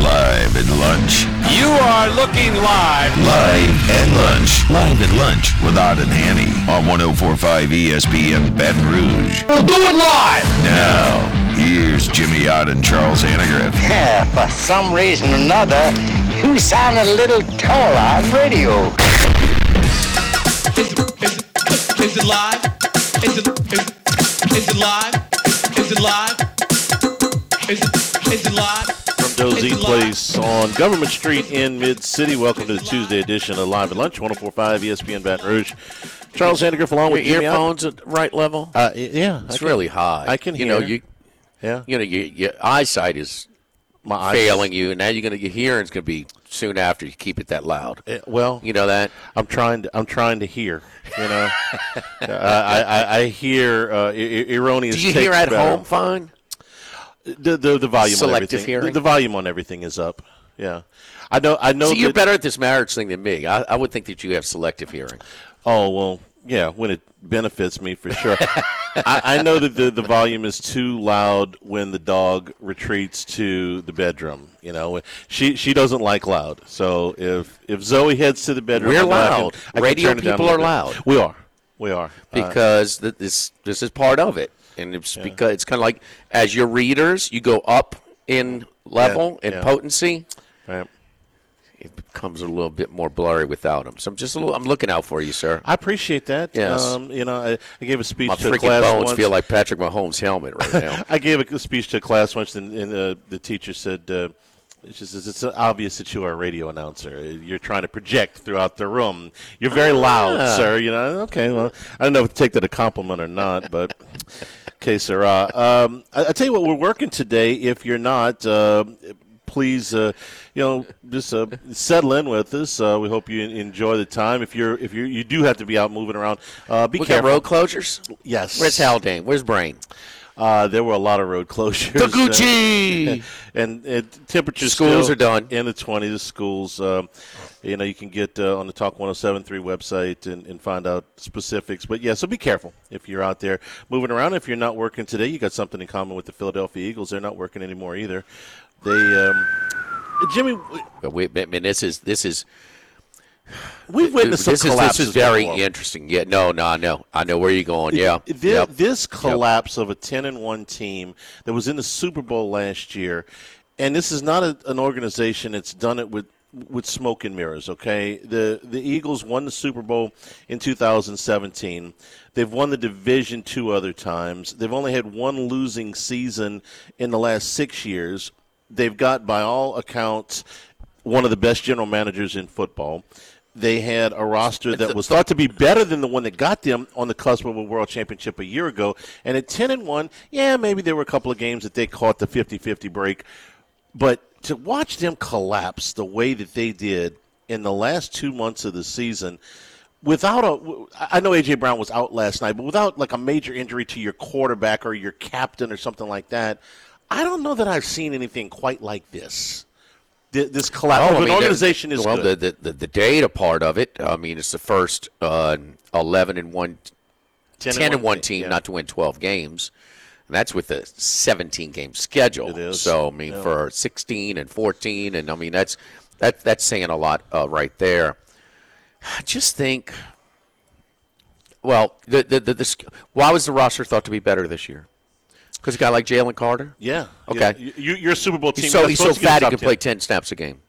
Live at lunch. You are looking live. Live at lunch. Live at lunch with Art and Hanny on 1045 ESPN Baton Rouge. We'll do it live. Now, here's Jimmy Ott and Charles Hanagriff. Yeah, for some reason or another, you sound a little taller on radio. Is it, is it, is it live? Is it, is, is it live? Is it live? From Doe's Eat Place on Government Street in Mid City. Welcome to the Tuesday edition of Live at Lunch, 1045 ESPN Baton Rouge. Charles Hanagriff along with Your Jimmy Ott. earphones at right level. Uh, yeah, It's can- really high. I can You know, hear. you Yeah, you know your, your eyesight is my eyes- failing you, and now you're gonna your hearing's gonna be soon after you keep it that loud. Eh, Well, You know that. I'm trying to. I'm trying to hear. You know, I, I, I- I hear uh, er- erroneous. Do you hear at better. home fine? The the, the volume Selective everything. hearing? The, the volume on everything is up. Yeah, I know. I know. See, you're better at this marriage thing than me. I, I would think that you have selective hearing. Oh well, yeah. When it benefits me for sure. I, I know that the, the volume is too loud when the dog retreats to the bedroom. You know, she she doesn't like loud. So if if Zoe heads to the bedroom, We're I I can- loud. Can Radio turn it down people are loud. We are. We are. Uh, because th- this this is part of it, and it's because it's kind of like as your readers, you go up in level Yeah, and yeah. potency. right. It becomes a little bit more blurry without them. So I'm just a little. I'm looking out for you, sir. I appreciate that. Yes. Um, you know, I, I gave a speech My to a freaking class bones once. feel like Patrick Mahomes' helmet right now. I gave a speech to a class once, and, and uh, the teacher said, uh, "It's just it's obvious that you are a radio announcer. You're trying to project throughout the room. You're very loud, Ah. sir. You know. Okay, well, I don't know if to take that a compliment or not, but." Okay, sir. Uh, um, I, I tell you what, we're working today. If you're not, uh, please, uh, you know, just uh, settle in with us. Uh, we hope you enjoy the time. If you're, if you you do have to be out moving around, uh, be we careful. road closures. Yes. Where's Haldane? Where's Brain? Uh, there were a lot of road closures. Taguchi! Uh, and, and temperatures Schools still are done. in the 20s. Schools, um, you know, you can get uh, on the Talk 1073 website and, and find out specifics. But yeah, so be careful if you're out there moving around. If you're not working today, you got something in common with the Philadelphia Eagles. They're not working anymore either. They, um, Jimmy, But we, I mean, this is this is we've witnessed this some is this is very before. interesting. Yeah, no, no, I know, I know where you're going. Yeah, This, Yep. this collapse of a 10 and 1 team that was in the Super Bowl last year, and this is not a, an organization that's done it with with smoke and mirrors. Okay, the the Eagles won the Super Bowl in 2017. They've won the division two other times. They've only had one losing season in the last six years. They've got, by all accounts, one of the best general managers in football. They had a roster that was thought to be better than the one that got them on the cusp of a world championship a year ago. And at 10 and 1, yeah, maybe there were a couple of games that they caught the 50 50 break. But to watch them collapse the way that they did in the last two months of the season, without a, I know AJ Brown was out last night, but without like a major injury to your quarterback or your captain or something like that, I don't know that I've seen anything quite like this. Th- This collapse of I an mean, organization the, is well, good. The, the the data part of it. I mean, it's the first uh, eleven and one, 10 10, and and one one team, team yeah. not to win twelve games. And that's with a 17 game schedule. It is, So I mean, yeah. for 16 and 14, and I mean that's that that's saying a lot uh, right there. I just think. Well, the, the, the, the, why was the roster thought to be better this year? Because a guy like Jalen Carter. Yeah. Okay. Yeah. You, you're a Super Bowl team. He's so he's so supposed to get fat he can 10. play ten snaps a game.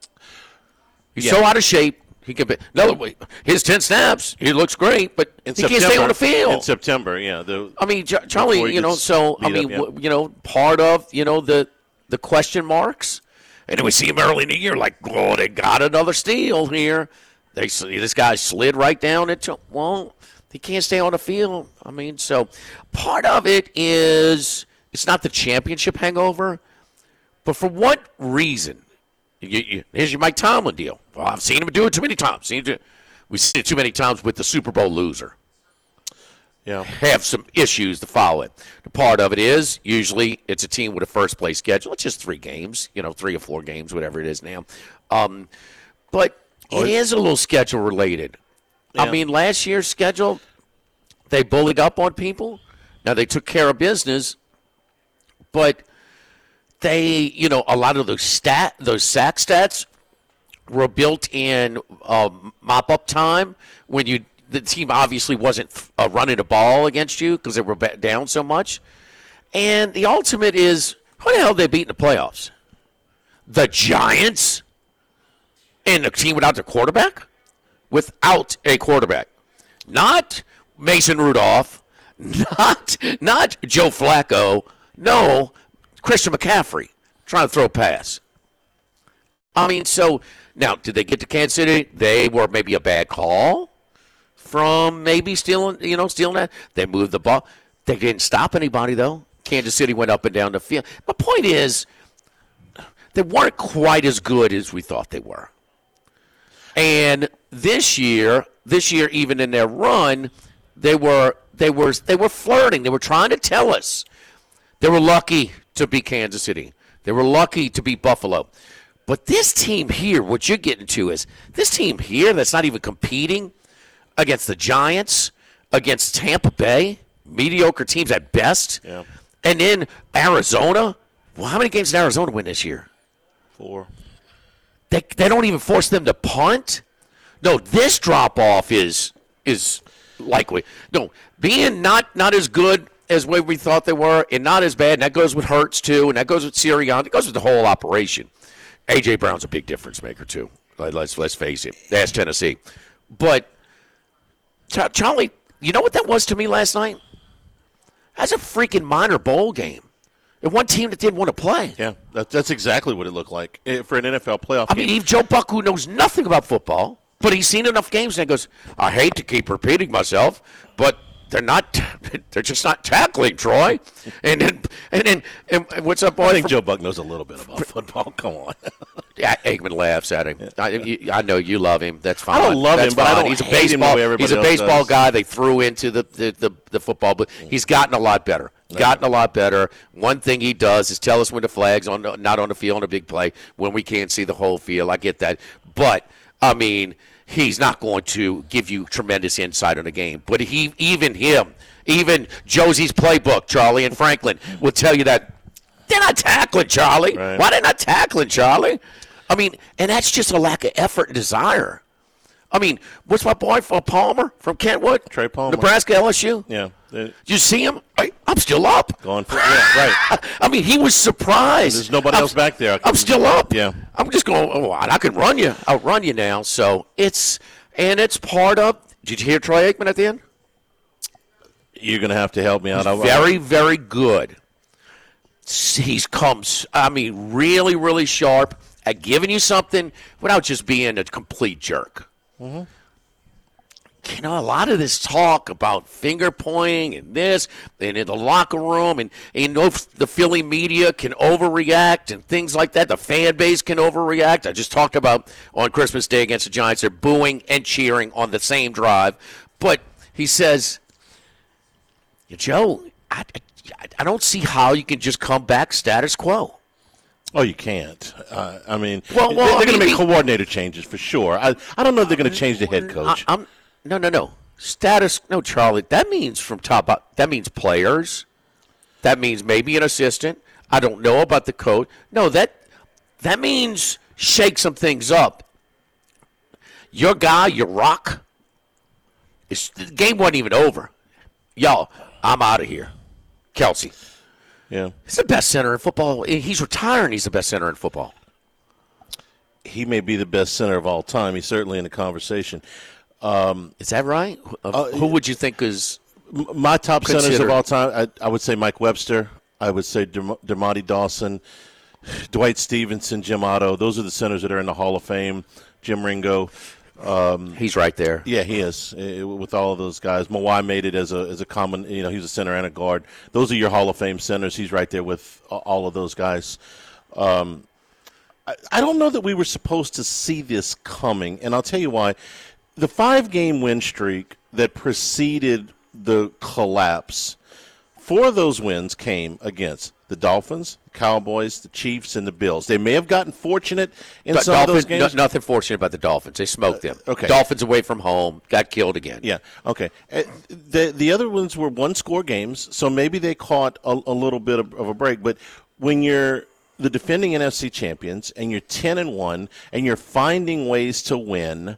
He's Yeah. so out of shape he can. Be, no, wait, his ten snaps. He looks great, but in he September, can't stay on the field. in September. Yeah. The, I mean, Charlie, you know, so I mean, up, yeah. w- you know, part of you know the the question marks, and then we see him early in the year, like, oh, they got another steal here. They see this guy slid right down into well, he can't stay on the field. I mean, so part of it is it's not the championship hangover, but for what reason? You, you, here's your Mike Tomlin deal. Well, I've seen him do it too many times. Seen it We've seen it too many times with the Super Bowl loser yeah. have some issues to follow it. The part of it is usually it's a team with a first place schedule. It's just three games, you know, three or four games, whatever it is now. Um, but it is a little schedule related. I mean, last year's schedule, they bullied up on people. Now they took care of business, but they, you know, a lot of those stat, those sack stats were built in uh, mop up time when you the team obviously wasn't uh, running the ball against you because they were down so much. And the ultimate is who the hell they beat in the playoffs? The Giants and a team without their quarterback? Without a quarterback. Not Mason Rudolph, not not Joe Flacco. No, Christian McCaffrey trying to throw a pass. I mean, so now did they get to Kansas City? They were maybe a bad call from maybe stealing, you know, stealing that. They moved the ball. They didn't stop anybody though. Kansas City went up and down the field. My point is, they weren't quite as good as we thought they were. And this year, this year, even in their run, they were they were they were flirting. They were trying to tell us they were lucky to beat Kansas City. They were lucky to beat Buffalo. But this team here, what you're getting to is this team here that's not even competing against the Giants, against Tampa Bay, mediocre teams at best, Yeah. and then Arizona. Well, how many games did Arizona win this year? Four. They, they don't even force them to punt. No, this drop off is is likely. No, being not not as good as what we thought they were, and not as bad. And that goes with Hurts too, and that goes with Sirianni. It goes with the whole operation. AJ Brown's a big difference maker too. Let- Let's let's face it. That's Tennessee, but Charlie, you know what that was to me last night? That's a freaking minor bowl game. And one team that didn't want to play. Yeah, that, that's exactly what it looked like eh, for an NFL playoff I game. mean, even Joe Buck, who knows nothing about football, but he's seen enough games and he goes, I hate to keep repeating myself, but they're not, they're just not tackling, Troy. And then, and then, and, and what's up, boy? I think Joe Buck knows a little bit about football. Come on. Yeah, Aikman laughs at him. I, I know you love him. That's fine. I don't love That's him, but I don't He's a hate him the baseball. he's a baseball does. guy. They threw into the the, the, the football, but he's gotten a lot better. Gotten a lot better. One thing he does is tell us when the flag's on, the- not on the field on a big play when we can't see the whole field. I get that, but I mean, he's not going to give you tremendous insight on the game. But he, even him, even Josie's playbook, Charlie and Franklin will tell you that they're not tackling Charlie. Right. Why they're not tackling Charlie? I mean, and that's just a lack of effort and desire. I mean, what's my boy Palmer from Kentwood? Trey Palmer. Nebraska LSU. yeah, Did you see him? I, I'm still up. going for yeah, right. I mean, he was surprised. There's nobody I'm- else back there. I'm still up. Yeah. I'm just going. Oh, I can run you. I'll run you now. So it's and it's part of. Did you hear Troy Aikman at the end? You're going to have to help me out. Very, very good. He's comes, I mean, really, really sharp at giving you something without just being a complete jerk. Mm-hmm. You know, a lot of this talk about finger pointing and this, and in the locker room, and, you know the Philly media can overreact and things like that. The fan base can overreact. I just talked about on Christmas Day against the Giants, they're booing and cheering on the same drive. But he says, Joe, I, I, I don't see how you can just come back status quo. Oh, you can't. Uh, I mean, Well, well, they're going to make coordinator changes for sure. I, I don't know if they're going to change the head coach. I, am no, no, no. Status, no, Charlie. That means from top up. That means players. That means maybe an assistant. I don't know about the coach. No, that that means shake some things up. Your guy, your rock. It's, the game wasn't even over. Y'all, I'm out of here. Kelce, Yeah. He's the best center in football. He's retiring. He's the best center in football. He may be the best center of all time. He's certainly in the conversation. Is that right? Uh, who would you think is? My top centers of all time, I, I would say Mike Webster. I would say Derm- Dermontti Dawson, Dwight Stephenson, Jim Otto. Those are the centers that are in the Hall of Fame. Jim Ringo. He's right there. Yeah, he is uh, with all of those guys. Mawae made it as a as a common. You know, he was a center and a guard. Those are your Hall of Fame centers. He's right there with all of those guys. Um, I, I don't know that we were supposed to see this coming, and I'll tell you why. The five game win streak that preceded the collapse, four of those wins came against the Dolphins, the Cowboys, the Chiefs, and the Bills. They may have gotten fortunate in But some of those games. no- nothing fortunate about the Dolphins. They smoked them. okay. Dolphins away from home, got killed again. Yeah. Okay. Uh, The the other ones were one score games, so maybe they caught a, a little bit of, of a break. But when you're the defending NFC champions and you're ten and one and you're finding ways to win,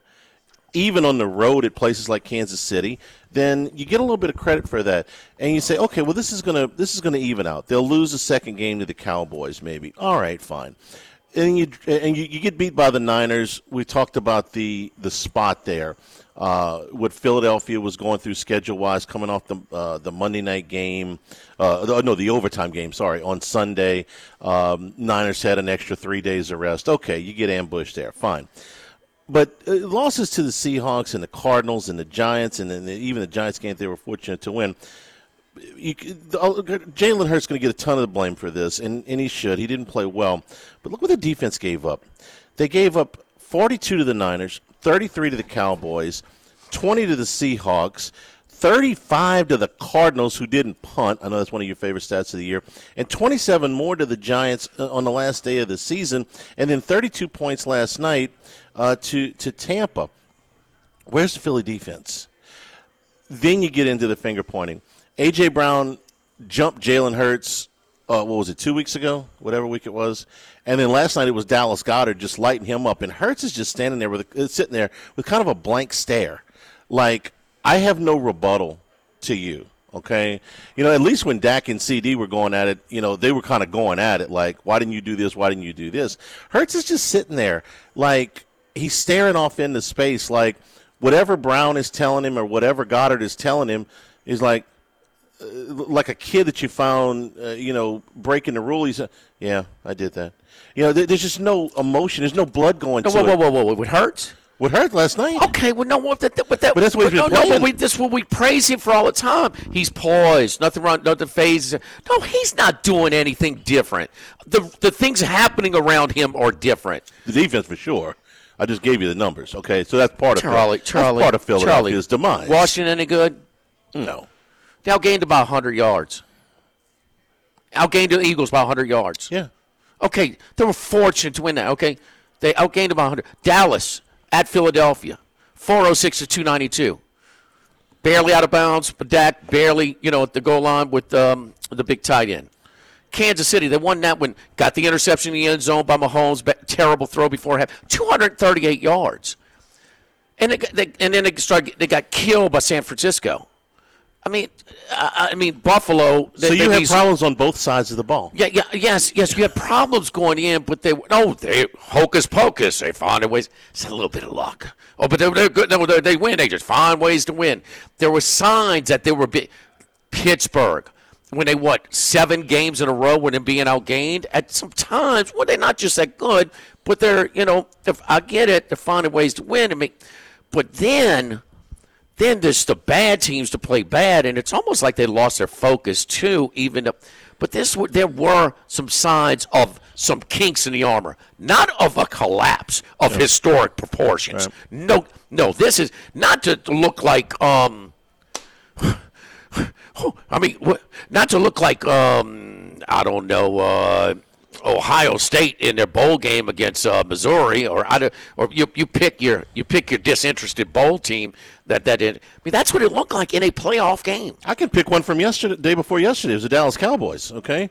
even on the road at places like Kansas City, then you get a little bit of credit for that. And you say, okay, well this is gonna this is gonna even out. They'll lose the second game to the Cowboys, maybe. All right, fine. And you and you, you get beat by the Niners. We talked about the the spot there. Uh, what Philadelphia was going through schedule wise, coming off the uh, the Monday night game, uh, no, the overtime game. Sorry, on Sunday, um, Niners had an extra three days of rest. Okay, you get ambushed there, fine. But uh, losses to the Seahawks and the Cardinals and the Giants and then even the Giants game they were fortunate to win. You, the- uh, Jalen Hurts going to get a ton of the blame for this, and, and he should. He didn't play well, but look what the defense gave up. They gave up 42 to the Niners, 33 to the Cowboys, 20 to the Seahawks, 35 to the Cardinals, who didn't punt. I know that's one of your favorite stats of the year, and 27 more to the Giants uh, on the last day of the season, and then 32 points last night uh, to to Tampa. Where's the Philly defense? Then you get into the finger pointing. AJ Brown jumped Jalen Hurts. Uh, what was it? Two weeks ago, whatever week it was, and then last night it was Dallas Goedert just lighting him up, and Hurts is just standing there with a, uh, sitting there with kind of a blank stare, like I have no rebuttal to you. Okay, you know at least when Dak and CD were going at it, you know they were kind of going at it like, why didn't you do this? Why didn't you do this? Hurts is just sitting there like he's staring off into space, like whatever Brown is telling him or whatever Goedert is telling him is like uh, like a kid that you found, uh, you know, breaking the rule. He's, uh, yeah, I did that. You know, there, there's just no emotion. There's no blood going No, to whoa, it. whoa, whoa, whoa! It hurts? What hurt last night? Okay, well, no, what that, what that, But that's what he's no, no, but we, this is what we praise him for all the time. He's poised, nothing wrong, nothing phases. No, he's not doing anything different. The the things happening around him are different. The defense for sure. I just gave you the numbers. Okay, so that's part of Charlie, that's Charlie, part of Philadelphia's Charlie, demise. Washington any good? No. They outgained about 100 yards. Outgained the Eagles by 100 yards. Yeah. Okay, they were fortunate to win that. Okay, they outgained about 100. Dallas at Philadelphia, 406 to 292. Barely out of bounds, but Dak barely, you know, at the goal line with um, the big tight end. Kansas City, they won that one. Got the interception in the end zone by Mahomes. Terrible throw before half. 238 yards. And, they, they, and then they, started, they got killed by San Francisco. I mean, I, I mean Buffalo. They, So you have these- problems on both sides of the ball. yeah, yeah, yes, yes. You had problems going in, but they no, they hocus pocus. They find ways. It's a little bit of luck. Oh, but they, they're good. No, they, they win. They just find ways to win. There were signs that they were big. Pittsburgh, when they what seven games in a row with them being outgained. At some times, well, they're not just that good, but they're you know, if I get it, they're finding ways to win. I mean, but then then there's the bad teams to play bad, and it's almost like they lost their focus too. Even, though- but this there were some signs of some kinks in the armor, not of a collapse of historic proportions. No, no, this is not to look like. um I mean, not to look like um, I don't know uh, Ohio State in their bowl game against uh, Missouri, or I don't, or you, you pick your you pick your disinterested bowl team that that did. I mean, that's what it looked like in a playoff game. I can pick one from yesterday, day before yesterday. It was the Dallas Cowboys. Okay,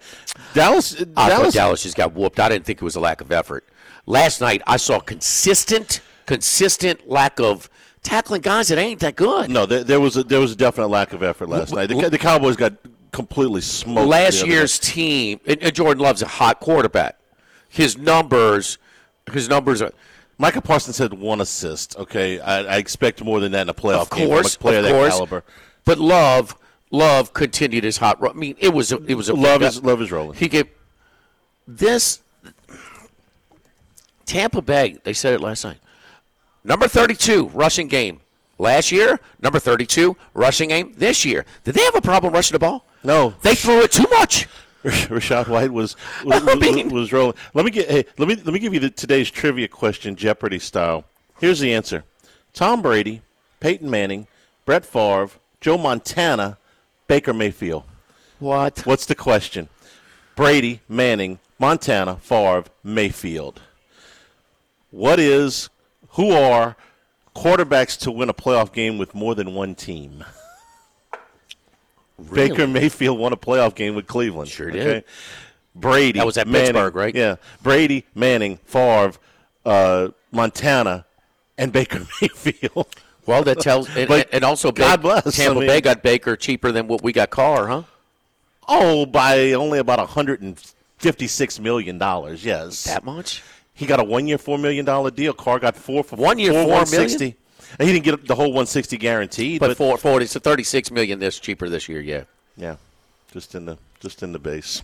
Dallas. I thought Dallas. Dallas just got whooped. I didn't think it was a lack of effort. Last night, I saw consistent, consistent lack of tackling guys that ain't that good. No, there, there was a, there was a definite lack of effort last night. The, the Cowboys got completely smoked. last year's team, and, Jordan Love's a hot quarterback. His numbers, his numbers are. Micah Parsons had one assist. Okay, I, I expect more than that in a playoff Of course, player of of that course. caliber. But Love, Love continued his hot run. I mean, it was a, it was a Love is love is rolling. He gave this Tampa Bay. They said it last night. Number thirty-two rushing game last year. Number thirty-two rushing game this year. Did they have a problem rushing the ball? No, They threw it too much. Rachaad White was was, I was, mean- was rolling. Let me get hey, let me let me give you the, today's trivia question, Jeopardy style. Here's the answer: Tom Brady, Peyton Manning, Brett Favre, Joe Montana, Baker Mayfield. What? What's the question? Brady, Manning, Montana, Favre, Mayfield. What is who are quarterbacks to win a playoff game with more than one team? Baker Mayfield won a playoff game with Cleveland. Sure did. Brady. That was at Manning, Pittsburgh, right? Yeah. Brady, Manning, Favre, uh, Montana, and Baker Mayfield. Well, that tells, and, and also God Ba- bless, Tampa I mean- Bay got Baker cheaper than what we got Carr, huh? Oh, by only about $156 million, yes. That much? He got a one-year, four million dollar deal. Carr got four for One year, four, four 160. And he didn't get the whole one sixty guaranteed, But, but, for forty, so thirty-six million this cheaper this year. Yeah, yeah, just in the just in the base.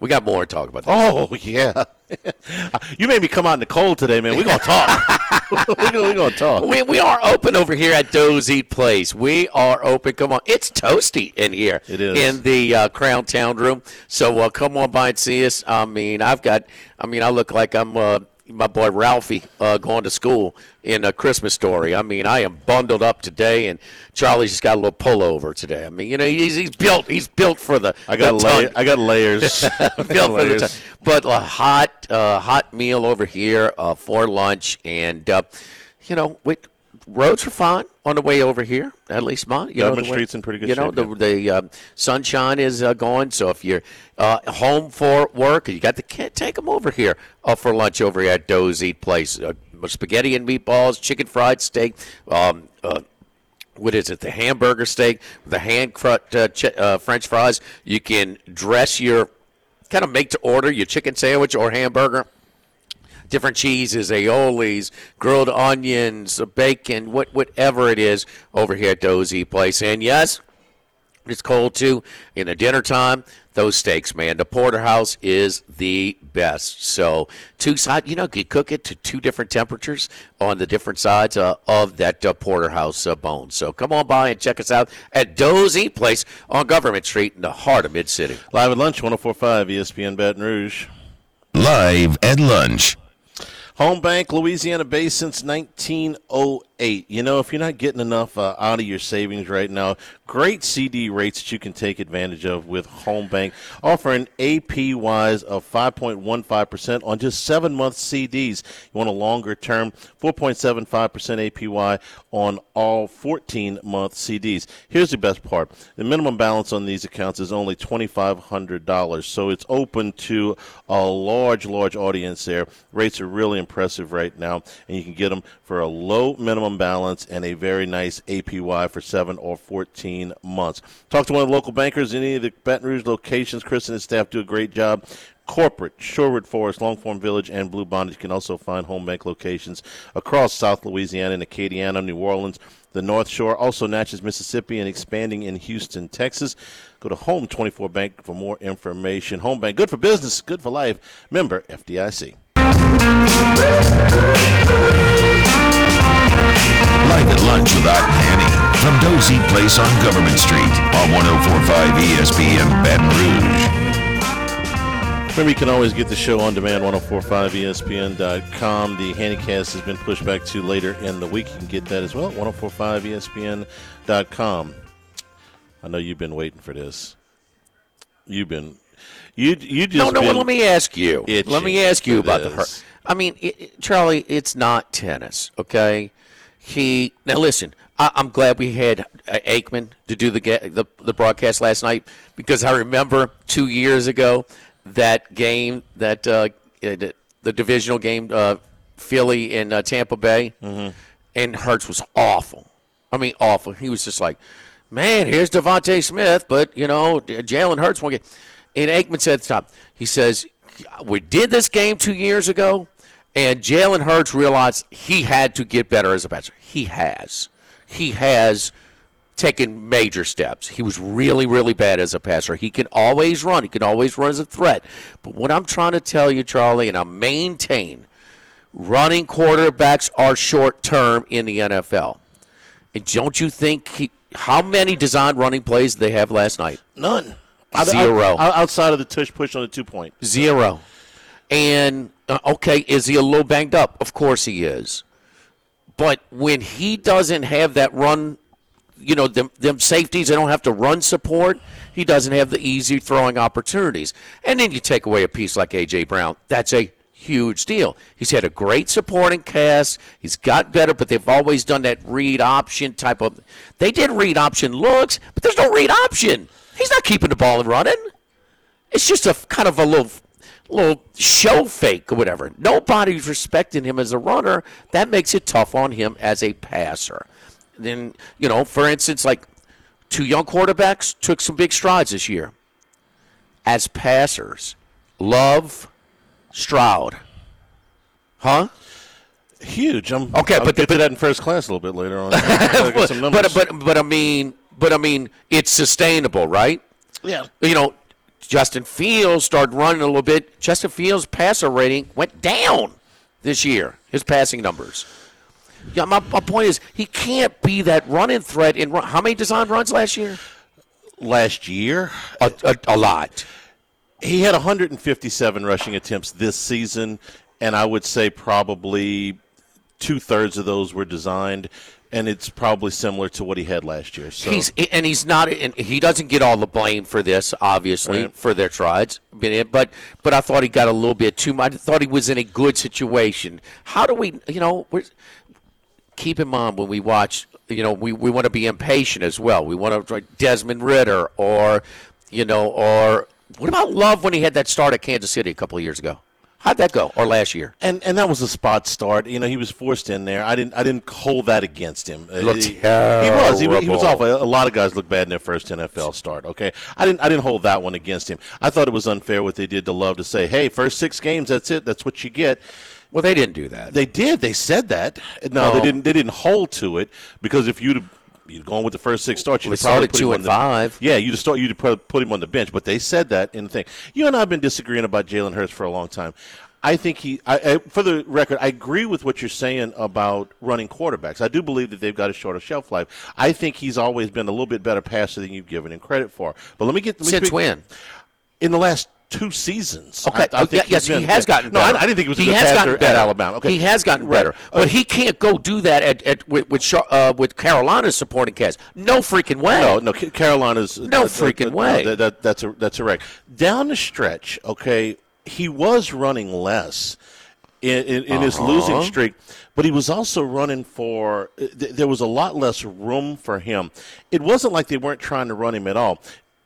We got more to talk about. This. Oh yeah, you made me come out in the cold today, man. We're gonna talk. we're, gonna, we're gonna talk. We, we are open over here at Doe's Eat Place. We are open. Come on, it's toasty in here. It is. in the uh, Crown Town room. So uh, come on by and see us. I mean, I've got. I mean, I look like I'm. Uh, my boy Ralphie uh, going to school in a Christmas story. I mean, I am bundled up today, and Charlie's just got a little pullover today. I mean, you know, he's, he's built. He's built for the. I got the I got layers. I got Built for the layers. time. But a hot, uh, hot meal over here uh, for lunch, and uh, you know, we, roads are fine on the way over here. At least mine. You know, Government the way- Street's in pretty good You know, shape, the, the uh, sunshine is uh, going. So if you're uh, home for work, you got the kid, take them over here uh, for lunch over here at Doe's Eat Place. Uh, spaghetti and meatballs, chicken fried steak. Um, uh, what is it? The hamburger steak, the hand cut uh, ch- uh, French fries. You can dress your kind of make to order your chicken sandwich or hamburger. Different cheeses, aiolis, grilled onions, bacon, what whatever it is over here at Doe's Eat Place. And yes, it's cold too. In the dinner time, those steaks, man. The porterhouse is the best. So two side, you know, you cook it to two different temperatures on the different sides uh, of that uh, porterhouse uh, bone. So come on by and check us out at Doe's Eat Place on Government Street in the heart of Mid City. Live at lunch, 1045 ESPN Baton Rouge. Live at lunch. Home Bank, Louisiana based since 1908. You know, if you're not getting enough uh, out of your savings right now, great CD rates that you can take advantage of with Home Bank, offering APYs of 5.15% on just seven month CDs. You want a longer term, 4.75% APY on all 14 month CDs. Here's the best part the minimum balance on these accounts is only $2,500, so it's open to a large, large audience there. Rates are really impressive right now, and you can get them for a low minimum balance and a very nice APY for 7 or 14 months. Talk to one of the local bankers in any of the Baton Rouge locations. Chris and his staff do a great job. Corporate, Sherwood Forest, Long Farm Village, and Blue Bond. You can also find home bank locations across South Louisiana and Acadiana, New Orleans, the North Shore, also Natchez, Mississippi, and expanding in Houston, Texas. Go to Home 24 Bank for more information. Home Bank, good for business, good for life. Member FDIC. Live at lunch with Art and Annie from Doe's Eat Place on Government Street on 1045 ESPN Baton Rouge. Remember, you can always get the show on demand, 1045ESPN.com. The Handycast has been pushed back to later in the week. You can get that as well, 1045ESPN.com. I know you've been waiting for this. You've been, you you just No, no. been Well, let me ask you. Let me ask you for about the this. hurt. I mean, it, it- Charlie, it's not tennis, okay? He now listen. I, I'm glad we had uh, Aikman to do the, the the broadcast last night because I remember two years ago that game that uh, uh, the, the divisional game, uh, Philly and uh, Tampa Bay, Mm-hmm. and Hurts was awful. I mean, awful. He was just like, man, here's DeVonta Smith, but you know, Jalen Hurts won't get. And Aikman said at the top, he says, we did this game two years ago, and Jalen Hurts realized he had to get better as a passer. He has. He has taken major steps. He was really, really bad as a passer. He can always run. He can always run as a threat. But what I'm trying to tell you, Charlie, and I maintain, running quarterbacks are short term in the NFL. And don't you think he, how many designed running plays did they have last night? None. Zero. Out- outside of the tush push on the two point. Zero. And uh, okay, is he a little banged up? Of course he is. But when he doesn't have that run, you know, them, them safeties, they don't have to run support. He doesn't have the easy throwing opportunities. And then you take away a piece like A.J. Brown. That's a huge deal. He's had a great supporting cast. He's got better, but they've always done that read option type of. They did read option looks, but there's no read option. He's not keeping the ball and running. It's just a kind of a little little show fake or whatever. Nobody's respecting him as a runner. That makes it tough on him as a passer. Then, you know, for instance, like two young quarterbacks took some big strides this year as passers. Love, Stroud. Huh? Huge. I'm, Okay, I'll but- get but- to that in first class a little bit later on. I got some numbers. but, but but I mean but I mean it's sustainable, right? yeah. You know, Justin Fields started running a little bit. Justin Fields' passer rating went down this year. His passing numbers. Yeah, my, my point is he can't be that running threat in run. How many designed runs last year? Last year, A, a, a lot. he had 157 rushing attempts this season, and I would say probably two thirds of those were designed, and it's probably similar to what he had last year. So He's and he's not and he doesn't get all the blame for this, obviously, Right. for their strides. But but I thought he got a little bit too much. I thought he was in a good situation. How do we, you know, we're, keep in mind when we watch, you know, we, we want to be impatient as well. We want to like Desmond Ridder or, you know, or what about Love when he had that start at Kansas City a couple of years ago? How'd that go? Or last year? and and that was a spot start. You know, he was forced in there. I didn't I didn't hold that against him. Looked he, he was he, was- he was off. A, lot of guys look bad in their first NFL start. Okay, I didn't I didn't hold that one against him. I thought it was unfair what they did to Love to say, hey, first six games, that's it. That's what you get. Well, they didn't do that. They did. They said that. No, they didn't. They didn't hold to it because if you'd you'd gone with the first six starts, you'd Well, probably started put two him and on the, five. Yeah, you'd start. You'd put him on the bench. But they said that in the thing. You and I have been disagreeing about Jalen Hurts for a long time. I think he. I, I, for the record, I agree with what you're saying about running quarterbacks. I do believe that they've got a shorter shelf life. I think he's always been a little bit better passer than you've given him credit for. But let me get let me Since speak- when? in the last two seasons. Okay. I, I Oh, think yes, he has gotten No. I, I didn't think he was he has gotten at. Alabama. Okay, He has gotten Right. better, but he can't go do that at, at with with, uh, with Carolina's supporting cast. No freaking way. No, no, Carolina's No that- freaking that- way. that- that- that's a that's a wreck. Down the stretch, okay, he was running less in, in, in his losing Uh-huh. streak, but he was also running for. th- There was a lot less room for him. It wasn't like they weren't trying to run him at all.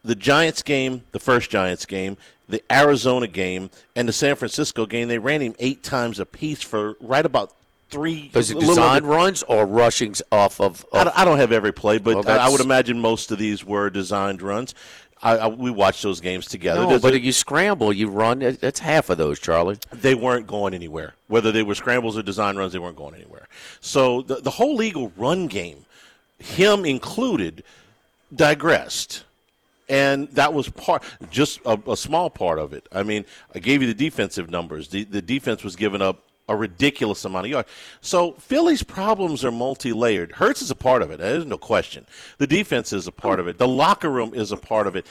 The Giants game, the first Giants game, the Arizona game, and the San Francisco game, they ran him eight times apiece for right about three. Was it design runs or rushings off of? I don't, I don't have every play, but Well, I, I would imagine most of these were designed runs. I, I, we watched those games together. no, but a- you scramble, you run. That's half of those, Charlie. they weren't going anywhere. Whether they were scrambles or design runs, they weren't going anywhere. So the, the whole legal run game, him included, digressed. And that was part, just a, a small part of it. I mean, I gave you the defensive numbers. The, the defense was giving up a ridiculous amount of yards. So Philly's problems are multi-layered. Hurts is a part of it. There's no question. The defense is a part of it. The locker room is a part of it.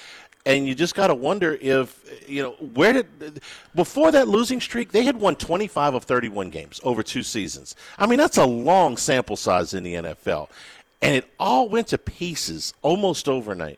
And you just got to wonder if you know where did before that losing streak they had won 25 of 31 games over two seasons. I mean that's a long sample size in the NFL, and it all went to pieces almost overnight.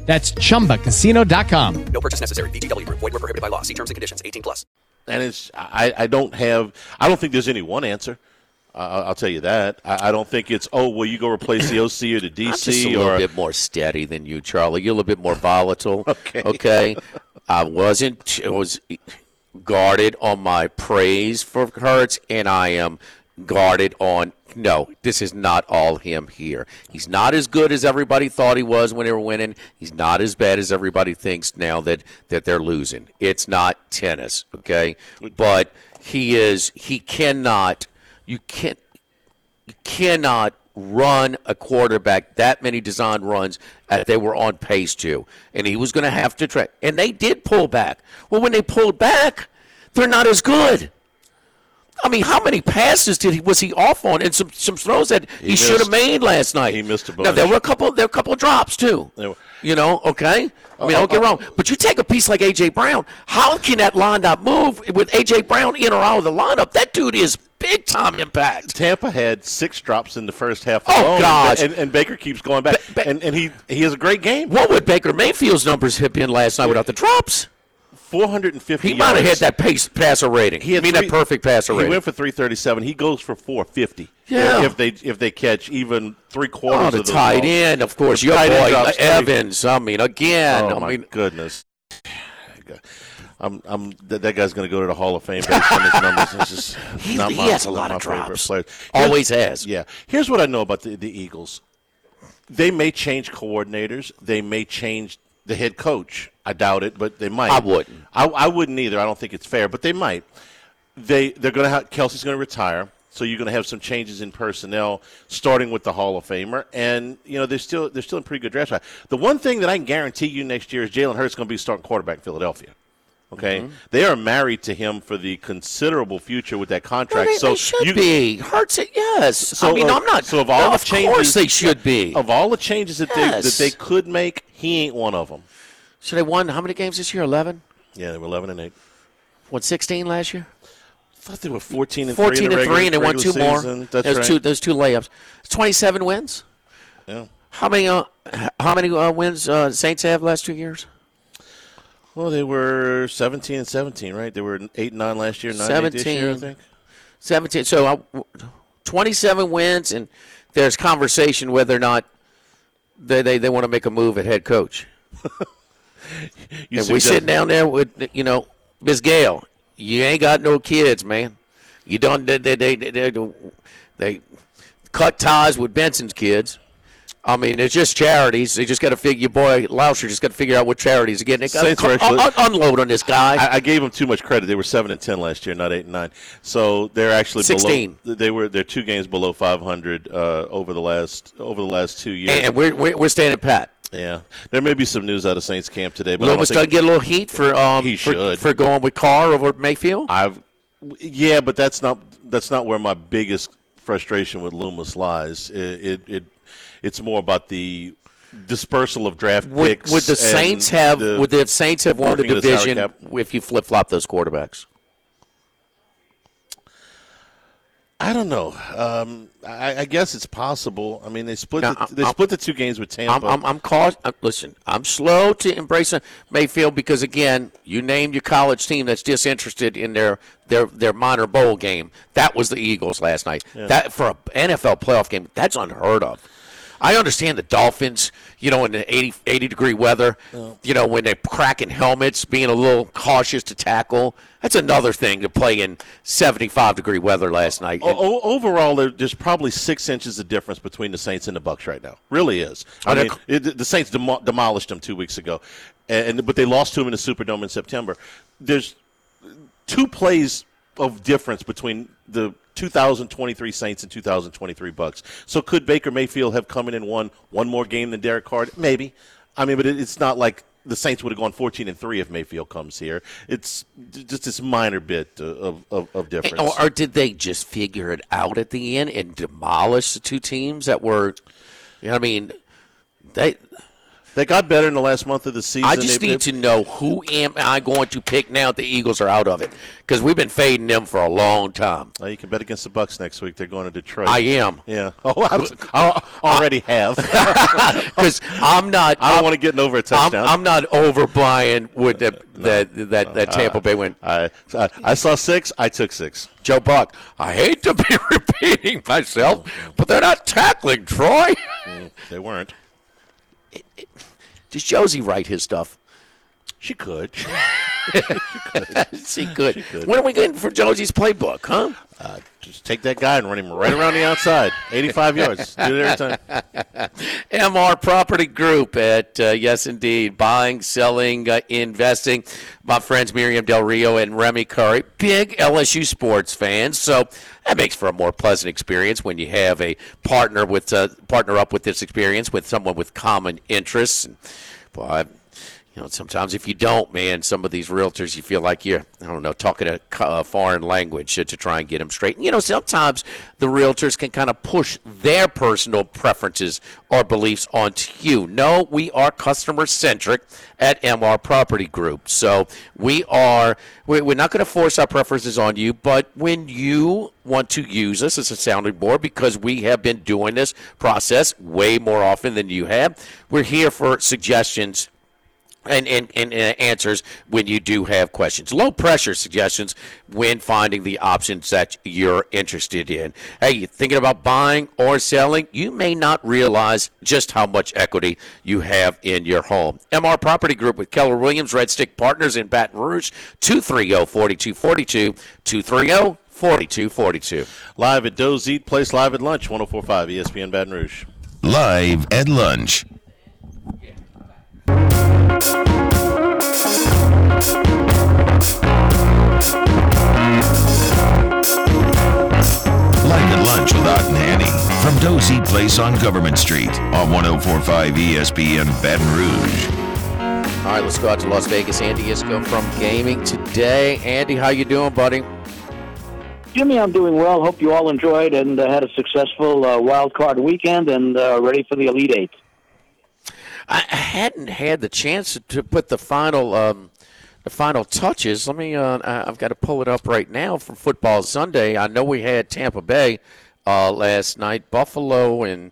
That's chumbacasino.com. No purchase necessary. VGW Group. Void were prohibited by law. See terms and conditions. 18 plus. and it's I, I don't have I don't think there's any one answer. Uh, I'll tell you that. I, I don't think it's oh well you go replace the OC or the DC I'm just a little or bit more steady than you, Charlie. You're a little bit more volatile. Okay. Okay. I wasn't. I was guarded on my praise for Hurts, and I am guarded on. No, this is not all him here. He's not as good as everybody thought he was when they were winning. He's not as bad as everybody thinks now that that they're losing. It's not tennis, okay? But he is. He cannot. You can't you cannot run a quarterback that many design runs that they were on pace to. And he was going to have to try. And they did pull back. Well, when they pulled back, they're not as good. I mean, how many passes did he was he off on, and some some throws that he, He should have made last night? He missed a bunch. Now there were a couple there were a couple of drops too. You know, okay. I mean, Uh, don't get uh, wrong, but you take a piece like AJ Brown. How can that line not move with AJ Brown in or out of the lineup? That dude is big time impact. Tampa had six drops in the first half. Oh, alone, gosh. And, and Baker keeps going back, Ba- ba- and, and he he has a great game. What would Baker Mayfield's numbers have been last night without the drops? 450. He might have hit that pace passer rating. He had I mean, three- that perfect passer He rating. He went for 337. He goes for 450. Yeah. If they if they catch even three quarters Oh, of the tight balls. end, of course. The Your boy. Evans. I mean, again. Oh I my mean, goodness. I'm, I'm that, that guy's going to go to the Hall of Fame based on his numbers. It's just He- not he my, has a lot of drops. players. Always has. Yeah. Here's what I know about the, the Eagles. They may change coordinators. They may change the head coach. I doubt it, but they might. I wouldn't. I, I wouldn't either. I don't think it's fair, but they might. They they're going to have Kelce's going to retire, so you're going to have some changes in personnel, starting with the Hall of Famer, and you know they're still they're still in pretty good draft. The one thing that I can guarantee you next year is Jalen Hurts going to be starting quarterback in Philadelphia. Okay, Mm-hmm. they are married to him for the considerable future with that well, contract. they, so they should you, be. Hurts it, yes. So, I mean, uh, I'm not. so of all the of changes- course they should be. Of all the changes that they that they could make, he ain't one of them. So they won how many games this year? Eleven. Yeah, they were eleven and eight. Won sixteen last year. I thought they were fourteen and Fourteen three. and the three, and they won two regular more. That's those right. two. Those two layups. Twenty-seven wins. Yeah. How many? Uh, how many uh, wins uh, Saints have last two years? Well, they were seventeen and seventeen, right? They were eight and nine last year, nine and eight this year, I think. 17 so uh, 27 wins and there's conversation whether or not they, they, they want to make a move at head coach. And we sitting down there with you know Miss Gail you ain't got no kids man. You don't they they, they, they, they cut ties with Benson's kids I mean, it's just charities. They just got to figure. Your boy Lauscher just got to figure out what charities again. They got Saints were actually- unload on this guy. I, I gave them too much credit. They were seven and ten last year, not eight and nine. So they're actually 16. below. They were they're two games below five hundred uh, over the last over the last two years. and we're, we're we're standing pat. yeah, there may be some news out of Saints camp today, but Loomis going to get a little heat for um He for, for going with Carr over Mayfield. I've yeah, but that's not that's not where my biggest frustration with Loomis lies. It it, it it's more about the dispersal of draft Would, picks. would the Saints have the- would the Saints have won the of the division if you flip flop those quarterbacks? I don't know. Um, I, I guess it's possible. I mean, they split Now, the, they I'm- split the two games with I'm Tampa. I'm, I'm cause, uh, Listen, I'm slow to embrace Mayfield because again, you named your college team that's disinterested in their their their minor bowl game. That was the Eagles last night. That for an NFL playoff game, that's unheard of. I understand the Dolphins, you know, in the 80, 80 degree weather, you know, when they're cracking helmets, being a little cautious to tackle. That's another thing to play in 75 degree weather last night. O- overall, there's probably six inches of difference between the Saints and the Bucks right now. Really is. I mean, it, the Saints demo- demolished them two weeks ago, and but they lost to them in the Superdome in September. There's two plays of difference between the 2023 Saints and 2023 Bucks. So could Baker Mayfield have come in and won one more game than Derek Carr? Maybe. I mean, but it's not like the Saints would have gone 14 and three if Mayfield comes here. It's just this minor bit uh, of of, of difference. Or, or did they just figure it out at the end and demolish the two teams that were? You know, I mean, they They got better in the last month of the season. I just They- need they- to know who am I going to pick now that the Eagles are out of it because we've been fading them for a long time. Oh, you can bet against the Bucks next week. They're going to Detroit. I am Yeah. Oh, I, was, I uh, already uh, have. because I'm not. I don't I'm- want to get over a I'm, touchdown. I'm not overbuying with the, that that that Tampa Bay win. I, I I saw six. I took six. Joe Buck. I hate to be repeating myself, but they're not tackling Troy. Mm, they weren't. Does Josie write his stuff? She could. she could. could. When are we getting for Josie's playbook, huh? Uh, just take that guy and run him right around the outside. 85 yards. Do it every time. MR Property Group at uh, Yes Indeed, buying, selling, uh, investing. My friends Miriam Del Rio and Remy Curry, big LSU sports fans, so that makes for a more pleasant experience when you have a partner with uh, partner up with this experience with someone with common interests. Well, you know, sometimes if you don't, man, some of these realtors, you feel like you're, I don't know, talking a, foreign language to, to try and get them straight. And, you know, sometimes the realtors can kind of push their personal preferences or beliefs onto you. No, we are customer centric at MR Property Group. So we are, we're not going to force our preferences on you, but when you want to use us as a sounding board because we have been doing this process way more often than you have, we're here for suggestions and, and, and uh, answers when you do have questions. Low pressure suggestions when finding the options that you're interested in. Hey, you thinking about buying or selling? You may not realize just how much equity you have in your home. MR Property Group with Keller Williams, Red Stick Partners in Baton Rouge, oh, 230 4242, 230 4242. Live at Doe's Eat Place, live at lunch, 1045 ESPN Baton Rouge. Live at lunch. Live at lunch without Nanny from Doe's Eat Place on Government Street on 1045 ESPN Baton Rouge. All right, let's go out to Las Vegas. Andy Iskoe from Gaming today. Andy, how you doing, buddy? Jimmy, I'm doing well. Hope you all enjoyed and uh, had a successful uh, wild card weekend and uh, ready for the Elite Eight. I hadn't had the chance to put the final um, the final touches. Let me. Uh, I've got to pull it up right now from Football Sunday. I know we had Tampa Bay uh, last night, Buffalo, and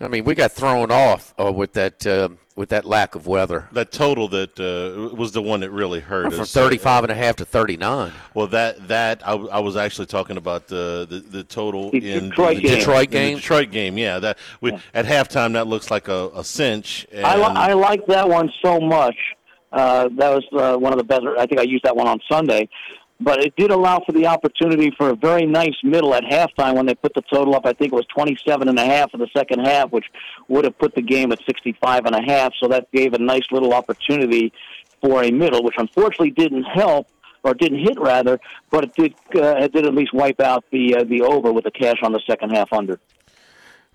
I mean we got thrown off uh, with that uh, with that lack of weather. That total that uh, was the one that really hurt From us. 35 and a half to 39. Well, that that I, I was actually talking about the the, the total The in Detroit the, game. Detroit in the game? Detroit game, yeah. That we, at halftime that looks like a, a cinch. And, I, li- I like that one so much. Uh, that was uh, one of the better. I think I used that one on Sunday, but it did allow for the opportunity for a very nice middle at halftime when they put the total up. I think it was twenty-seven and a half for the second half, which would have put the game at sixty-five and a half. So that gave a nice little opportunity for a middle, which unfortunately didn't help or didn't hit rather, but it did. Uh, it did at least wipe out the uh, the over with the cash on the second half under.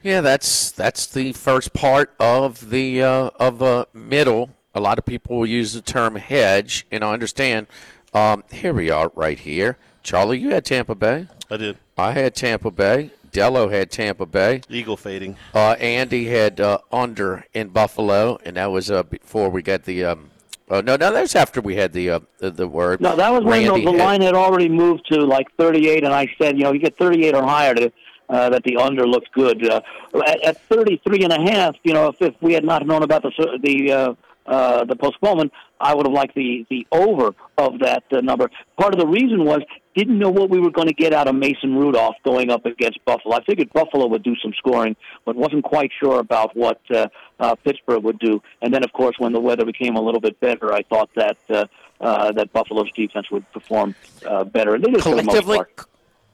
Yeah, that's that's the first part of the uh, of a middle. A lot of people will use the term hedge, and I understand. Um, here we are, right here. Charlie, you had Tampa Bay. I did I had Tampa Bay. Dello had Tampa Bay. eagle fading. Uh, Andy had uh, under in Buffalo, and that was uh, before we got the. Um, oh no, no, that was after we had the uh, the, the word. No, that was when the, the had- line had already moved to like 38, and I said, you know, you get 38 or higher to, uh, that the under looks good. Uh, at, at 33 and a half, you know, if, if we had not known about the the uh, the postponement, I would have liked the the over of that uh, number. Part of the reason was didn't know what we were going to get out of Mason Rudolph going up against Buffalo. I figured Buffalo would do some scoring, but wasn't quite sure about what uh, uh, Pittsburgh would do. And then, of course, when the weather became a little bit better, I thought that uh, uh, that Buffalo's defense would perform uh, better. And they did for the most collectively.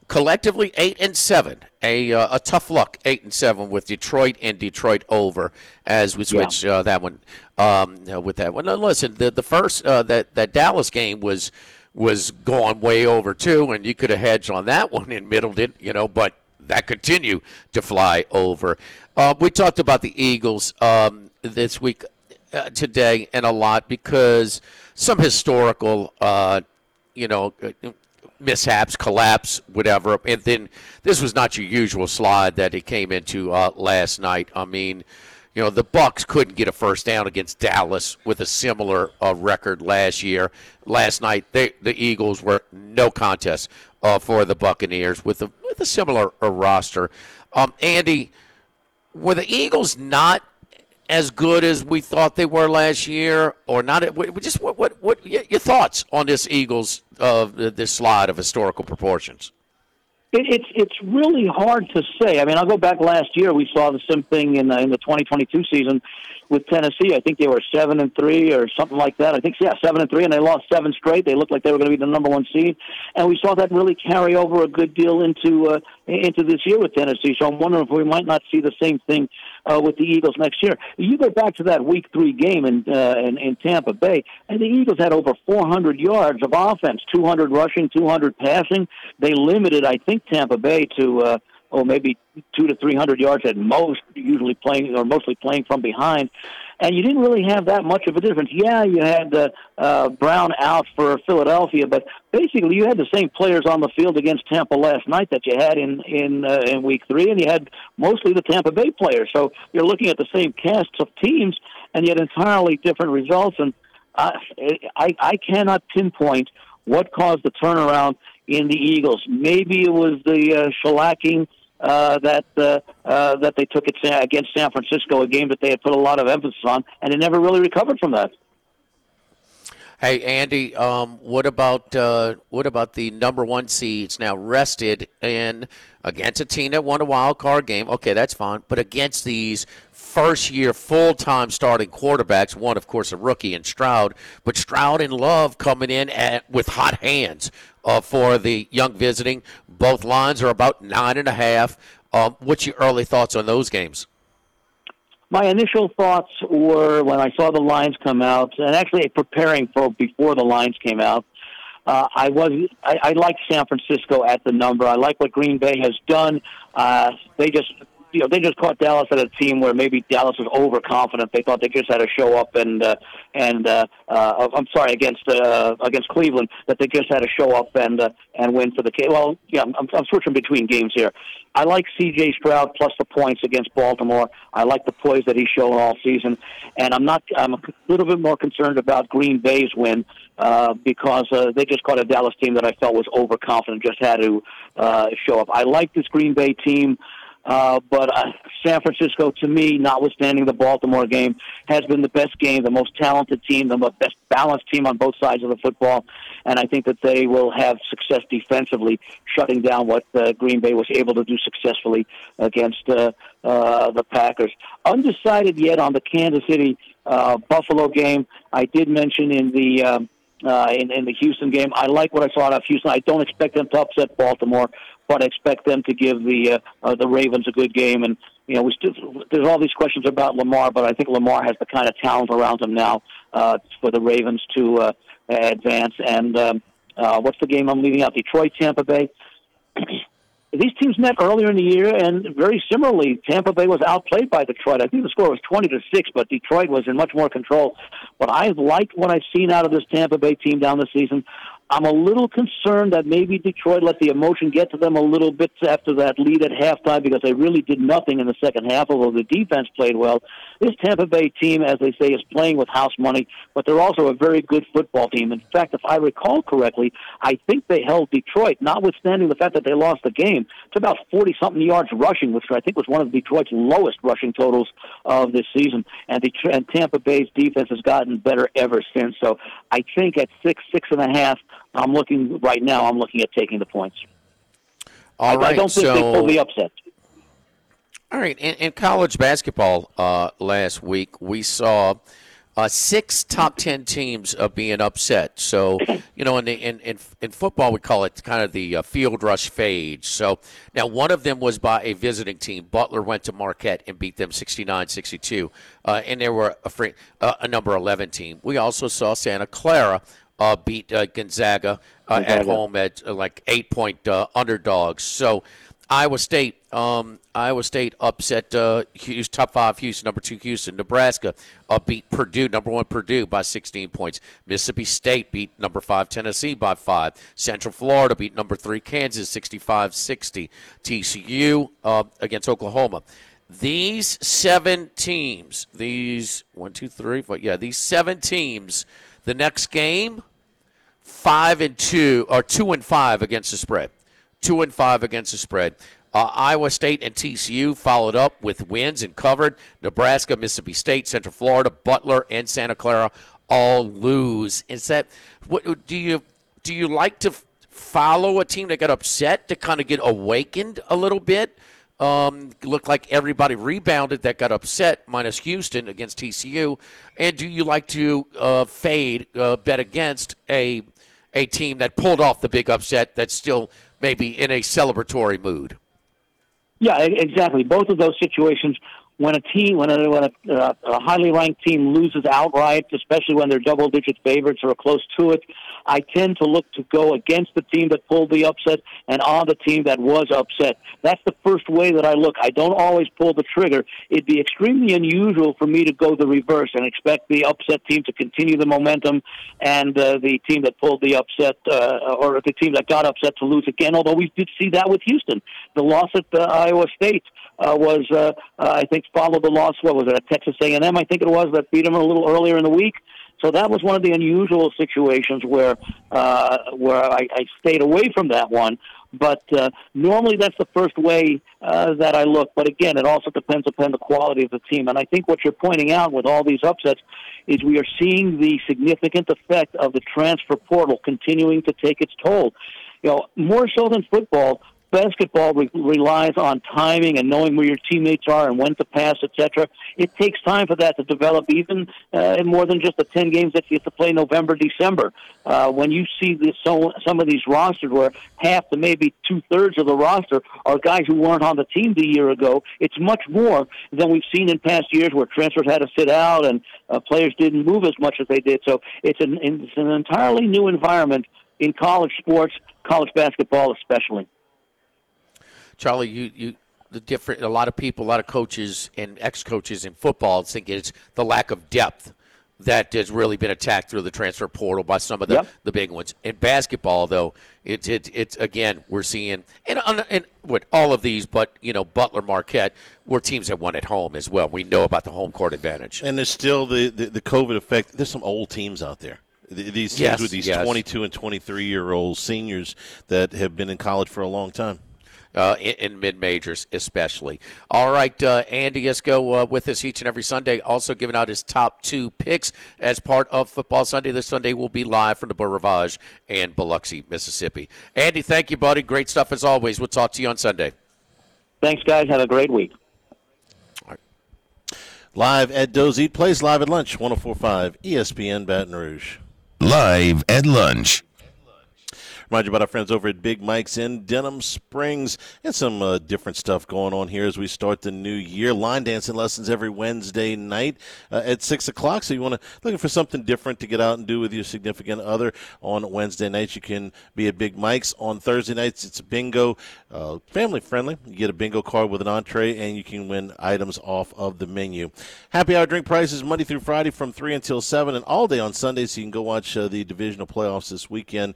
Collectively eight and seven a uh, a tough luck eight and seven with Detroit and Detroit over as we Yeah. switch uh, that one um, uh, with that one. Now, listen, the the first uh, that that Dallas game was was going way over too, and you could have hedged on that one and middled it, you know, but that continued to fly over. Uh, we talked about the Eagles um, this week uh, today and a lot because some historical. Uh, you know, mishaps, collapse, whatever. And then this was not your usual slide that he came into uh, last night. I mean, You know, the Bucks couldn't get a first down against Dallas with a similar uh, record last year. Last night, they, the Eagles were no contest uh, for the Buccaneers with a with a similar uh, roster. Um, Andy, were the Eagles not as good as we thought they were last year, or not? Just what what what your thoughts on this Eagles of uh, this slide of historical proportions? It's it's really hard to say. I mean, I'll go back last year. We saw the same thing in the, in the 2022 season with Tennessee. I think they were seven and three or something like that. I think yeah, seven and three, and they lost seven straight. They looked like they were going to be the number one seed, and we saw that really carry over a good deal into uh, into this year with Tennessee. So I'm wondering if we might not see the same thing uh, with the Eagles next year. You go back to that Week Three game in, uh, in in Tampa Bay, and the Eagles had over 400 yards of offense, 200 rushing, 200 passing. They limited, I think, Tampa Bay to. Uh, oh, maybe two to three hundred yards at most, usually playing or mostly playing from behind. And you didn't really have that much of a difference. Yeah, you had uh, uh, Brown out for Philadelphia, but basically you had the same players on the field against Tampa last night that you had in in uh, in Week Three, and you had mostly the Tampa Bay players. So you're looking at the same casts of teams, and yet entirely different results. And I I, I cannot pinpoint what caused the turnaround in the Eagles. Maybe it was the uh, shellacking uh, that uh, uh, that they took it against San Francisco, a game that they had put a lot of emphasis on, and they never really recovered from that. Hey Andy, um, what about uh, what about the number one seeds now rested in against a team that won a wild card game? Okay, that's fine, but against these first year full time starting quarterbacks, one of course a rookie in Stroud, but Stroud and Love coming in at, with hot hands uh, for the young visiting. Both lines are about nine and a half. Um, what's your early thoughts on those games? My initial thoughts were when I saw the lines come out, and actually preparing for before the lines came out. Uh, I was I, I like San Francisco at the number. I like what Green Bay has done. Uh, they just you know, they just caught Dallas at a team where maybe Dallas was overconfident. They thought they just had to show up and uh, and uh, uh, I'm sorry against uh, against Cleveland that they just had to show up and uh, and win for the case. Well, yeah, I'm, I'm switching between games here. I like C.J. Stroud plus the points against Baltimore. I like the poise that he's shown all season, and I'm not. I'm a little bit more concerned about Green Bay's win uh, because uh, they just caught a Dallas team that I felt was overconfident, just had to uh, show up. I like this Green Bay team. Uh, but uh, San Francisco, to me, notwithstanding the Baltimore game, has been the best game, the most talented team, the best balanced team on both sides of the football. And I think that they will have success defensively, shutting down what uh, Green Bay was able to do successfully against uh, uh, the Packers. Undecided yet on the Kansas City uh, Buffalo game. I did mention in the. Um, uh, in, in the Houston game. I like what I saw out of Houston. I don't expect them to upset Baltimore, but I expect them to give the uh, uh, the Ravens a good game. And you know, we still there's all these questions about Lamar, but I think Lamar has the kind of talent around him now uh, for the Ravens to uh, advance. And um, uh, what's the game I'm leaving out? Detroit, Tampa Bay. These teams met earlier in the year, and very similarly, Tampa Bay was outplayed by Detroit. I think the score was twenty to six, but Detroit was in much more control. But I liked what I've seen out of this Tampa Bay team down the season. I'm a little concerned that maybe Detroit let the emotion get to them a little bit after that lead at halftime because they really did nothing in the second half, although the defense played well. This Tampa Bay team, as they say, is playing with house money, but they're also a very good football team. In fact, if I recall correctly, I think they held Detroit, notwithstanding the fact that they lost the game, to about 40 something yards rushing, which I think was one of Detroit's lowest rushing totals of this season. And, Detroit, and Tampa Bay's defense has gotten better ever since. So I think at six, six and a half, I'm looking right now. I'm looking at taking the points. All I, right, I don't think so, they pull the upset. All right, in, in college basketball uh, last week, we saw uh, six top ten teams uh, being upset. So, you know, in, the, in, in in football, we call it kind of the uh, field rush fade. So now one of them was by a visiting team. Butler went to Marquette and beat them 69-62. Uh, and there were a, free, uh, a number 11 team. We also saw Santa Clara uh, beat uh, Gonzaga, uh, at home at uh, like eight point uh, underdogs. So Iowa State. Um, Iowa State upset uh, Houston, top five Houston, number two Houston. Nebraska uh, beat Purdue, number one Purdue by 16 points. Mississippi State beat number five Tennessee by five. Central Florida beat number three Kansas 65-60. TCU uh, against Oklahoma. These seven teams, these one, two, three, four, yeah, these seven teams. The next game, five and two or two and five against the spread. Two and five against the spread. Uh, Iowa State and TCU followed up with wins and covered. Nebraska, Mississippi State, Central Florida, Butler, and Santa Clara all lose. Is that what do you do? You like to follow a team that got upset to kind of get awakened a little bit? Um, looked like everybody rebounded that got upset, minus Houston against TCU. And do you like to uh, fade, uh, bet against a a team that pulled off the big upset that's still maybe in a celebratory mood? Yeah, exactly. Both of those situations, when a team, when a, when a, uh, a highly ranked team loses outright, especially when they're double digit favorites or close to it, I tend to look to go against the team that pulled the upset and on the team that was upset. That's the first way that I look. I don't always pull the trigger. It'd be extremely unusual for me to go the reverse and expect the upset team to continue the momentum and uh, the team that pulled the upset uh, or the team that got upset to lose again. Although we did see that with Houston, the loss at uh, Iowa State uh, was, uh, uh, I think, followed the loss. What was it? At Texas A&M, I think it was that beat them a little earlier in the week. So that was one of the unusual situations where uh, where I, I stayed away from that one. But uh, normally that's the first way uh, that I look. But again, it also depends upon the quality of the team. And I think what you're pointing out with all these upsets is we are seeing the significant effect of the transfer portal continuing to take its toll. You know, more so than football, basketball re- relies on timing and knowing where your teammates are and when to pass, etc. It takes time for that to develop, even uh, in more than just the ten games that you have to play November, December. Uh, when you see this, so, some of these rosters where half to maybe two thirds of the roster are guys who weren't on the team the year ago, it's much more than we've seen in past years where transfers had to sit out and uh, players didn't move as much as they did. So it's an it's an entirely new environment in college sports, college basketball especially. Charlie, you, you the different a lot of people, a lot of coaches and ex coaches in football think it's the lack of depth that has really been attacked through the transfer portal by some of the, Yep. the big ones. In basketball, though, it's it, it's again we're seeing and on- and what all of these, but you know Butler, Marquette, were teams that won at home as well. We know about the home court advantage. And there's still the, the, the COVID effect. There's some old teams out there. These teams Yes, with these yes. 22 and 23 year old seniors that have been in college for a long time. Uh, in, in mid majors, especially. All right, uh, Andy Iskoe uh, with us each and every Sunday, also giving out his top two picks as part of Football Sunday. This Sunday will be live from the Beau Rivage and Biloxi, Mississippi. Andy, thank you, buddy. Great stuff as always. We'll talk to you on Sunday. Thanks, guys. Have a great week. Live at Doe's Eat Place, live at lunch, 1045 ESPN Baton Rouge. Live at lunch. Remind you about our friends over at Big Mike's in Denham Springs and some uh, different stuff going on here as we start the new year. Line dancing lessons every Wednesday night uh, at six o'clock. So you want to looking for something different to get out and do with your significant other on Wednesday nights. You can be at Big Mike's on Thursday nights. It's bingo, uh, family friendly. You get a bingo card with an entree and you can win items off of the menu. Happy hour drink prices Monday through Friday from three until seven and all day on Sundays. So you can go watch uh, the divisional playoffs this weekend.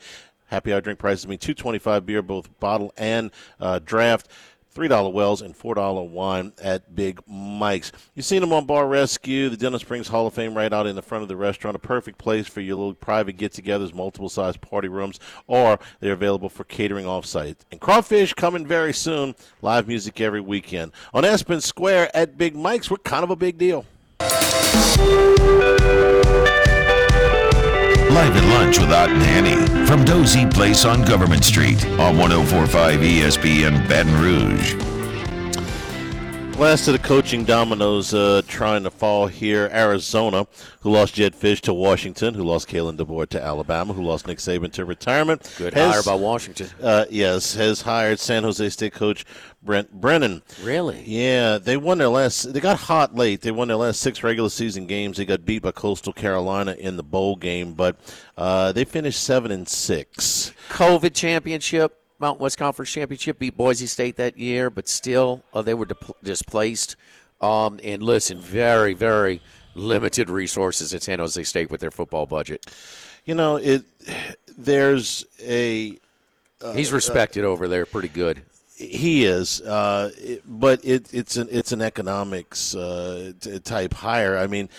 Happy hour drink prices mean two twenty five beer, both bottle and uh, draft. Three dollar wells and four dollar wine at Big Mike's. You've seen them on Bar Rescue, the Denham Springs Hall of Fame, right out in the front of the restaurant. A perfect place for your little private get-togethers, multiple size party rooms, or they're available for catering off-site. And crawfish coming very soon. Live music every weekend on Aspen Square at Big Mike's. We're kind of a big deal. Live at lunch with Ott and Annie from Doe's Eat Place on Government Street on 1045 ESPN Baton Rouge. Last of the coaching dominoes uh, trying to fall here. Arizona, who lost Jedd Fisch to Washington, who lost Kalen DeBoer to Alabama, who lost Nick Saban to retirement. Good has- hire by Washington. Uh, yes, has hired San Jose State coach Brent Brennan. Really? Yeah, they won their last. They got hot late. They won their last six regular season games. They got beat by Coastal Carolina in the bowl game, but uh, they finished seven and six. COVID championship. Mountain West Conference championship, beat Boise State that year, but still uh, they were displaced. Um, and listen, very, very limited resources at San Jose State with their football budget. You know, it. There's a. Uh, He's respected over there, pretty good. He is, uh, it, but it, it's an it's an economics uh, t- type hire. I mean,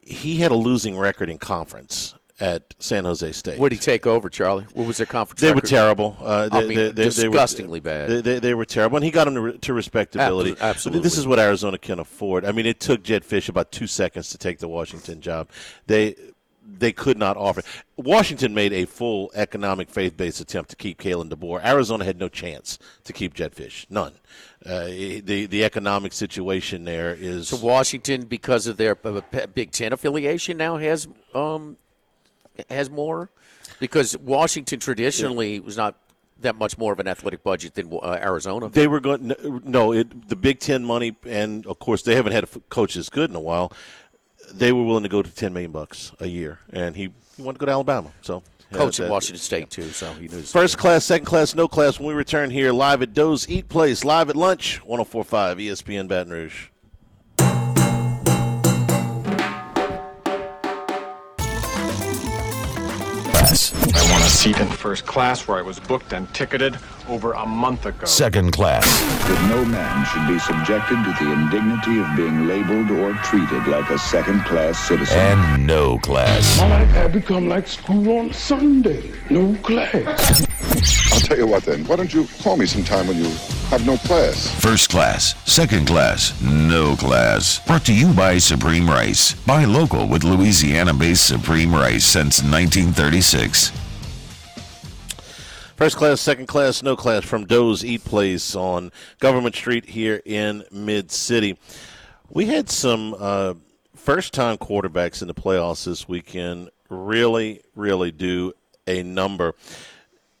he had a losing record in conference at San Jose State. What did he take over, Charlie? What was their conference? They were terrible. Uh, they, I mean, they, they, disgustingly they were, bad. They, they, were terrible, and he got them to, re- to respectability. Abso- absolutely. This is what Arizona can afford. I mean, it took Jedd Fisch about two seconds to take the Washington job. They they could not offer. Washington made a full economic faith-based attempt to keep Kalen DeBoer. Arizona had no chance to keep Jedd Fisch, none. Uh, the the economic situation there is So Washington, because of their uh, Big Ten affiliation, now has um, has more because Washington traditionally was not that much more of an athletic budget than uh, Arizona. They were going no, it, the Big Ten money, and of course they haven't had a coach as good in a while. They were willing to go to ten million bucks a year, and he, he wanted to go to Alabama. So Coach at Washington State too, so he knows. First class, second class, no class. When we return here live at Doe's Eat Place, live at lunch, 1045 ESPN Baton Rouge. I want a seat in first class where I was booked and ticketed over a month ago. Second class. that no man should be subjected to the indignity of being labeled or treated like a second-class citizen. And no class. My life had become like school on Sunday. No class. I'll tell you what then. Why don't you call me sometime when you have no class? First class, second class, no class. Brought to you by Supreme Rice. Buy local with Louisiana based Supreme Rice since 1936. First class, second class, no class from Doe's Eat Place on Government Street here in Mid City. We had some uh, first time quarterbacks in the playoffs this weekend really, really do a number.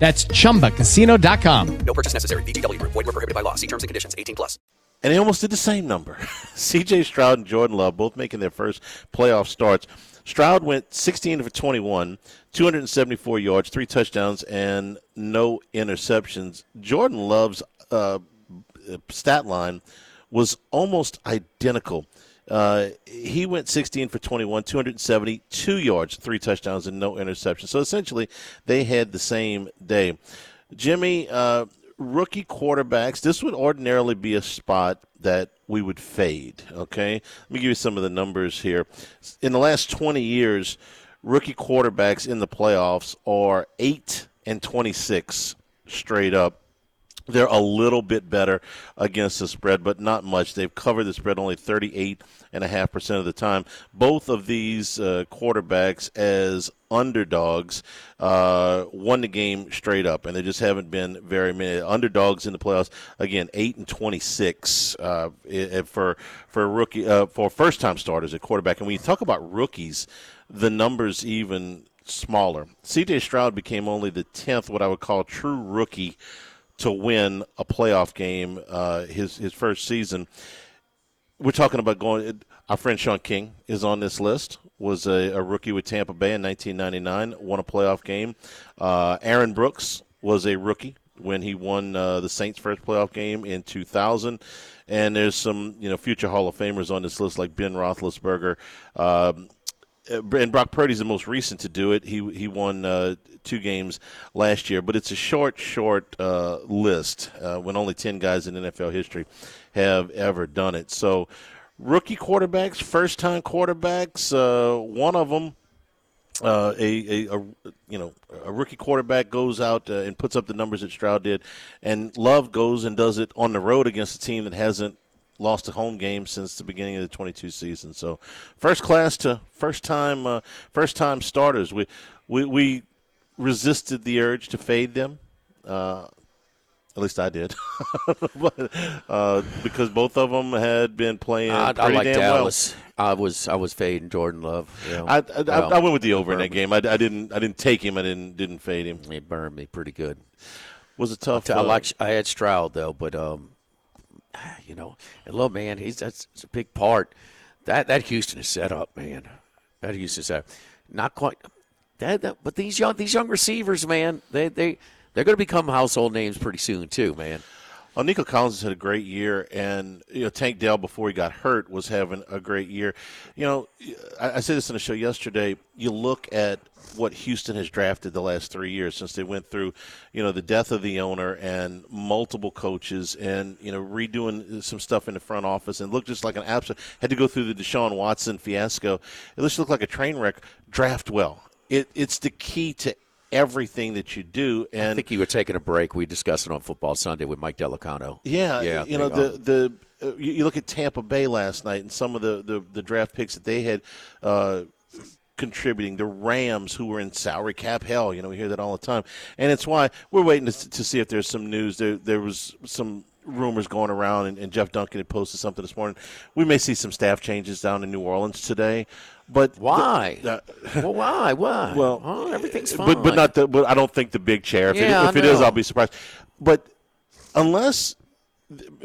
That's chumbacasino.com. No purchase necessary. VGW Group. Void were prohibited by law. See terms and conditions. 18 plus. And they almost did the same number. C.J. Stroud and Jordan Love both making their first playoff starts. Stroud went 16 for 21, 274 yards, three touchdowns, and no interceptions. Jordan Love's uh, stat line was almost identical. Uh, he went 16 for 21, 272 yards, three touchdowns, and no interceptions. So essentially, they had the same day. Jimmy, uh, rookie quarterbacks, this would ordinarily be a spot that we would fade. Okay, let me give you some of the numbers here. In the last 20 years, rookie quarterbacks in the playoffs are eight and 26 straight up. They're a little bit better against the spread, but not much. They've covered the spread only 38.5% of the time. Both of these uh, quarterbacks, as underdogs, uh, won the game straight up, and there just haven't been very many underdogs in the playoffs. Again, 8 and 26 uh, for, for, rookie, uh, for first time starters at quarterback. And when you talk about rookies, the numbers even smaller. CJ Stroud became only the 10th, what I would call true rookie to win a playoff game uh, his his first season. We're talking about going. Our friend Shaun King is on this list. Was a, a rookie with Tampa Bay in 1999. Won a playoff game. Uh, Aaron Brooks was a rookie when he won uh, the Saints' first playoff game in 2000. And there's some you know future Hall of Famers on this list like Ben Roethlisberger. Um, and Brock Purdy's the most recent to do it. He he won uh, two games last year, but it's a short, short uh, list uh, when only ten guys in NFL history have ever done it. So, rookie quarterbacks, first time quarterbacks, uh, one of them. Uh, a, a, a you know a rookie quarterback goes out uh, and puts up the numbers that Stroud did, and Love goes and does it on the road against a team that hasn't lost a home game since the beginning of the 22 season. So, first class to first time, uh, first time starters. We, we we resisted the urge to fade them. Uh, At least I did, but, uh, because both of them had been playing I, I pretty like damn Dallas. I was I was fading Jordan Love. you know. I, I, Well, I went with the over in that game. I, I didn't I didn't take him. I didn't didn't fade him. He burned me pretty good. Was it tough? I uh, like I had Stroud though, but um, you know, and look, man, he's that's, that's a big part. That that Houston is set up, man. That Houston set. up. Not quite. That, that but these young these young receivers, man, they they they're going to become household names pretty soon too, man. Well, Nico Collins has had a great year, and you know Tank Dell before he got hurt was having a great year. You know, I, I said this in the show yesterday. You look at what Houston has drafted the last three years since they went through, you know, the death of the owner and multiple coaches, and you know redoing some stuff in the front office, and looked just like an absolute. Had to go through the Deshaun Watson fiasco. It just looked like a train wreck. Draft well. It, it's the key to everything that you do, and I think you were taking a break. We discussed it on Football Sunday with Mike Delicano. yeah, yeah. You know the the uh, you you look at Tampa Bay last night and some of the the, the draft picks that they had. Uh, contributing the Rams who were in salary cap hell you know we hear that all the time and it's why we're waiting to, to see if there's some news there there was some rumors going around and, and Jeff Duncan had posted something this morning we may see some staff changes down in New Orleans today but Why? the- well, why? Why? well, Oh, everything's fine. but but not the. But I don't think the big chair. If, Yeah, it, if it is. I'll be surprised. But unless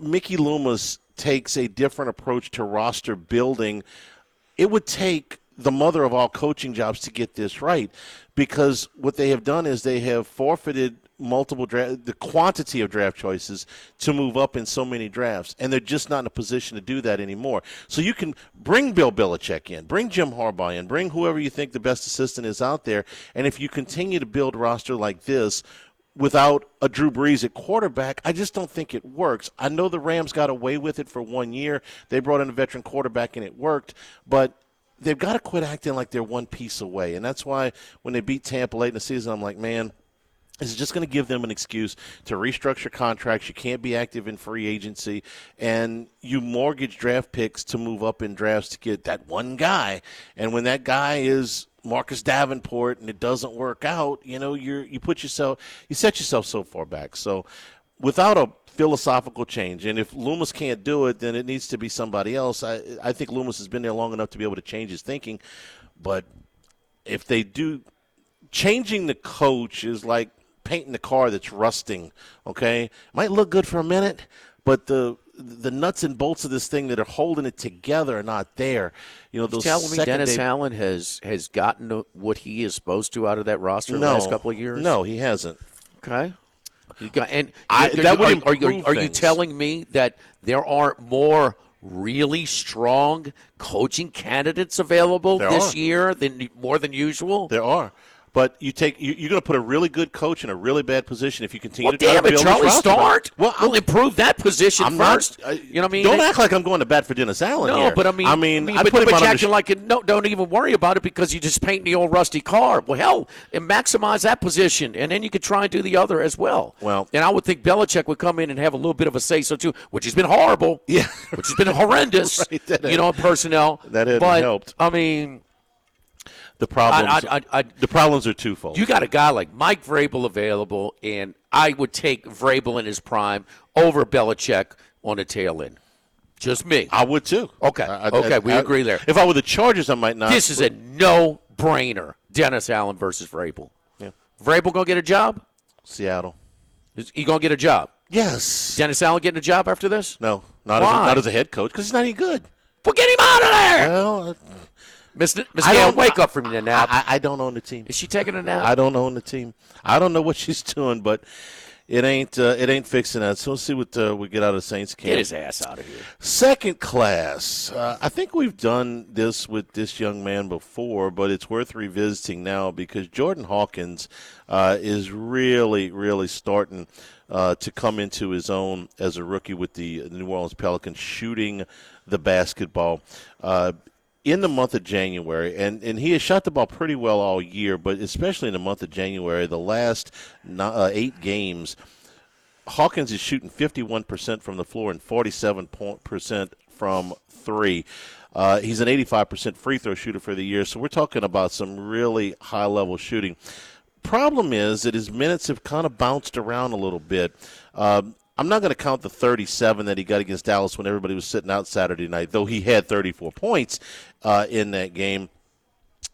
Mickey Loomis takes a different approach to roster building, it would take the mother of all coaching jobs to get this right. Because what they have done is they have forfeited multiple draft, the quantity of draft choices to move up in so many drafts, and they're just not in a position to do that anymore. So you can bring Bill Belichick in, bring Jim Harbaugh in, bring whoever you think the best assistant is out there, and if you continue to build roster like this without a Drew Brees at quarterback, I just don't think it works. I know the Rams got away with it for one year. They brought in a veteran quarterback and it worked, but they've got to quit acting like they're one piece away. And that's why when they beat Tampa late in the season, I'm like, man, is just going to give them an excuse to restructure contracts. You can't be active in free agency, and you mortgage draft picks to move up in drafts to get that one guy. And when that guy is Marcus Davenport and it doesn't work out, you know, you you put yourself, you set yourself so far back. So, without a philosophical change, and if Loomis can't do it, then it needs to be somebody else. I I think Loomis has been there long enough to be able to change his thinking, but if they do changing the coach is like painting the car that's rusting. Okay, might look good for a minute, but the the nuts and bolts of this thing that are holding it together are not there. You know, those telling me Dennis day- Allen has has gotten what he is supposed to out of that roster no, the last couple of years? No, he hasn't. Okay. You got, and I- that would are, are, you, are you telling me that there aren't more really strong coaching candidates available There this are. year than more than usual? There are. But you take you, you're going to put a really good coach in a really bad position if you continue Well, to try damn to it, Charlie. Start. Well, we'll improve that position I'm not- first. you know what I mean? Don't act like I'm going to bat for Dennis Allen. No, here. but I mean, I mean, I but, put him but you're under- acting like it, no, don't even worry about it because you just paint the old rusty car. Well, hell, and maximize that position, and then you could try and do the other as well. Well- and I would think Belichick would come in and have a little bit of a say so too, which has been horrible. Yeah, which has been horrendous. Right, you know, personnel That hadn't helped. I mean, the problems. I- I- I- the problems are twofold. you got a guy like Mike Vrabel available, and I would take Vrabel in his prime over Belichick on the tail end. Just me. I would too. Okay. I- okay, we agree there. If I were the Chargers, I might not. This is a no-brainer. Dennis Allen versus Vrabel. Yeah. Vrabel gonna get a job? Seattle. Is he gonna get a job? Yes. Dennis Allen getting a job after this? No, not as a, Why? not as a head coach because he's not any good. Well, get him out of there. Well, Miss Miss I Gail, don't- wake up from your nap. I, I don't own the team. Is she taking a nap? I don't own the team. I don't know what she's doing, but it ain't uh, it ain't fixing that. So we'll see what uh, we get out of Saints camp. Get his ass out of here. Second class. Uh, I think we've done this with this young man before, but it's worth revisiting now because Jordan Hawkins uh, is really, really starting uh, to come into his own as a rookie with the New Orleans Pelicans, shooting the basketball. In the month of January, and, and he has shot the ball pretty well all year, but especially in the month of January, the last uh, eight games, Hawkins is shooting 51% from the floor and 47% from three. Uh, he's an 85% free throw shooter for the year, so we're talking about some really high level shooting. problem is that his minutes have kind of bounced around a little bit. Um, I'm not going to count the 37 that he got against Dallas when everybody was sitting out Saturday night, though he had 34 points uh, in that game.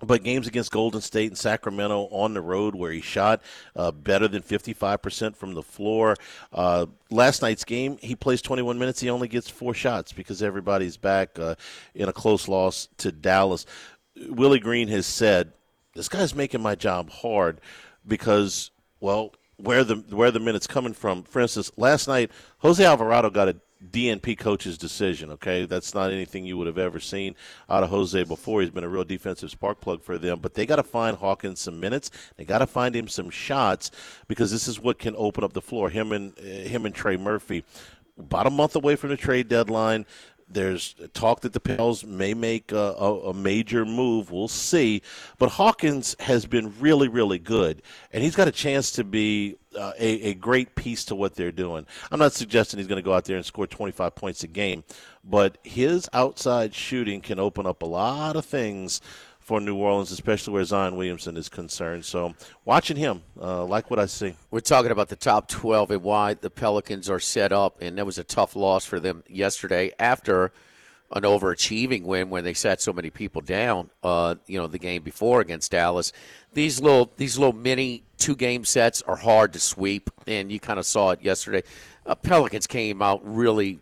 But games against Golden State and Sacramento on the road where he shot uh, better than 55% from the floor. Uh, last night's game, he plays 21 minutes. He only gets four shots because everybody's back uh, in a close loss to Dallas. Willie Green has said, This guy's making my job hard because, well, where the where the minutes coming from. For instance, last night Jose Alvarado got a DNP coach's decision. Okay, that's not anything you would have ever seen out of Jose before. He's been a real defensive spark plug for them. But they got to find Hawkins some minutes. They got to find him some shots because this is what can open up the floor. Him and uh, him and Trey Murphy. About a month away from the trade deadline. There's talk that the Pels may make a, a, a, major move. We'll see. But Hawkins has been really, really good, and he's got a chance to be uh, a, a great piece to what they're doing. I'm not suggesting he's going to go out there and score 25 points a game, but his outside shooting can open up a lot of things for New Orleans, especially where Zion Williamson is concerned. So, watching him, uh, like what I see. We're talking about the top 12 and why the Pelicans are set up, and that was a tough loss for them yesterday after an overachieving win when they sat so many people down. Uh, you know, the game before against Dallas. These little these little mini two game sets are hard to sweep, and you kind of saw it yesterday. Uh, Pelicans came out really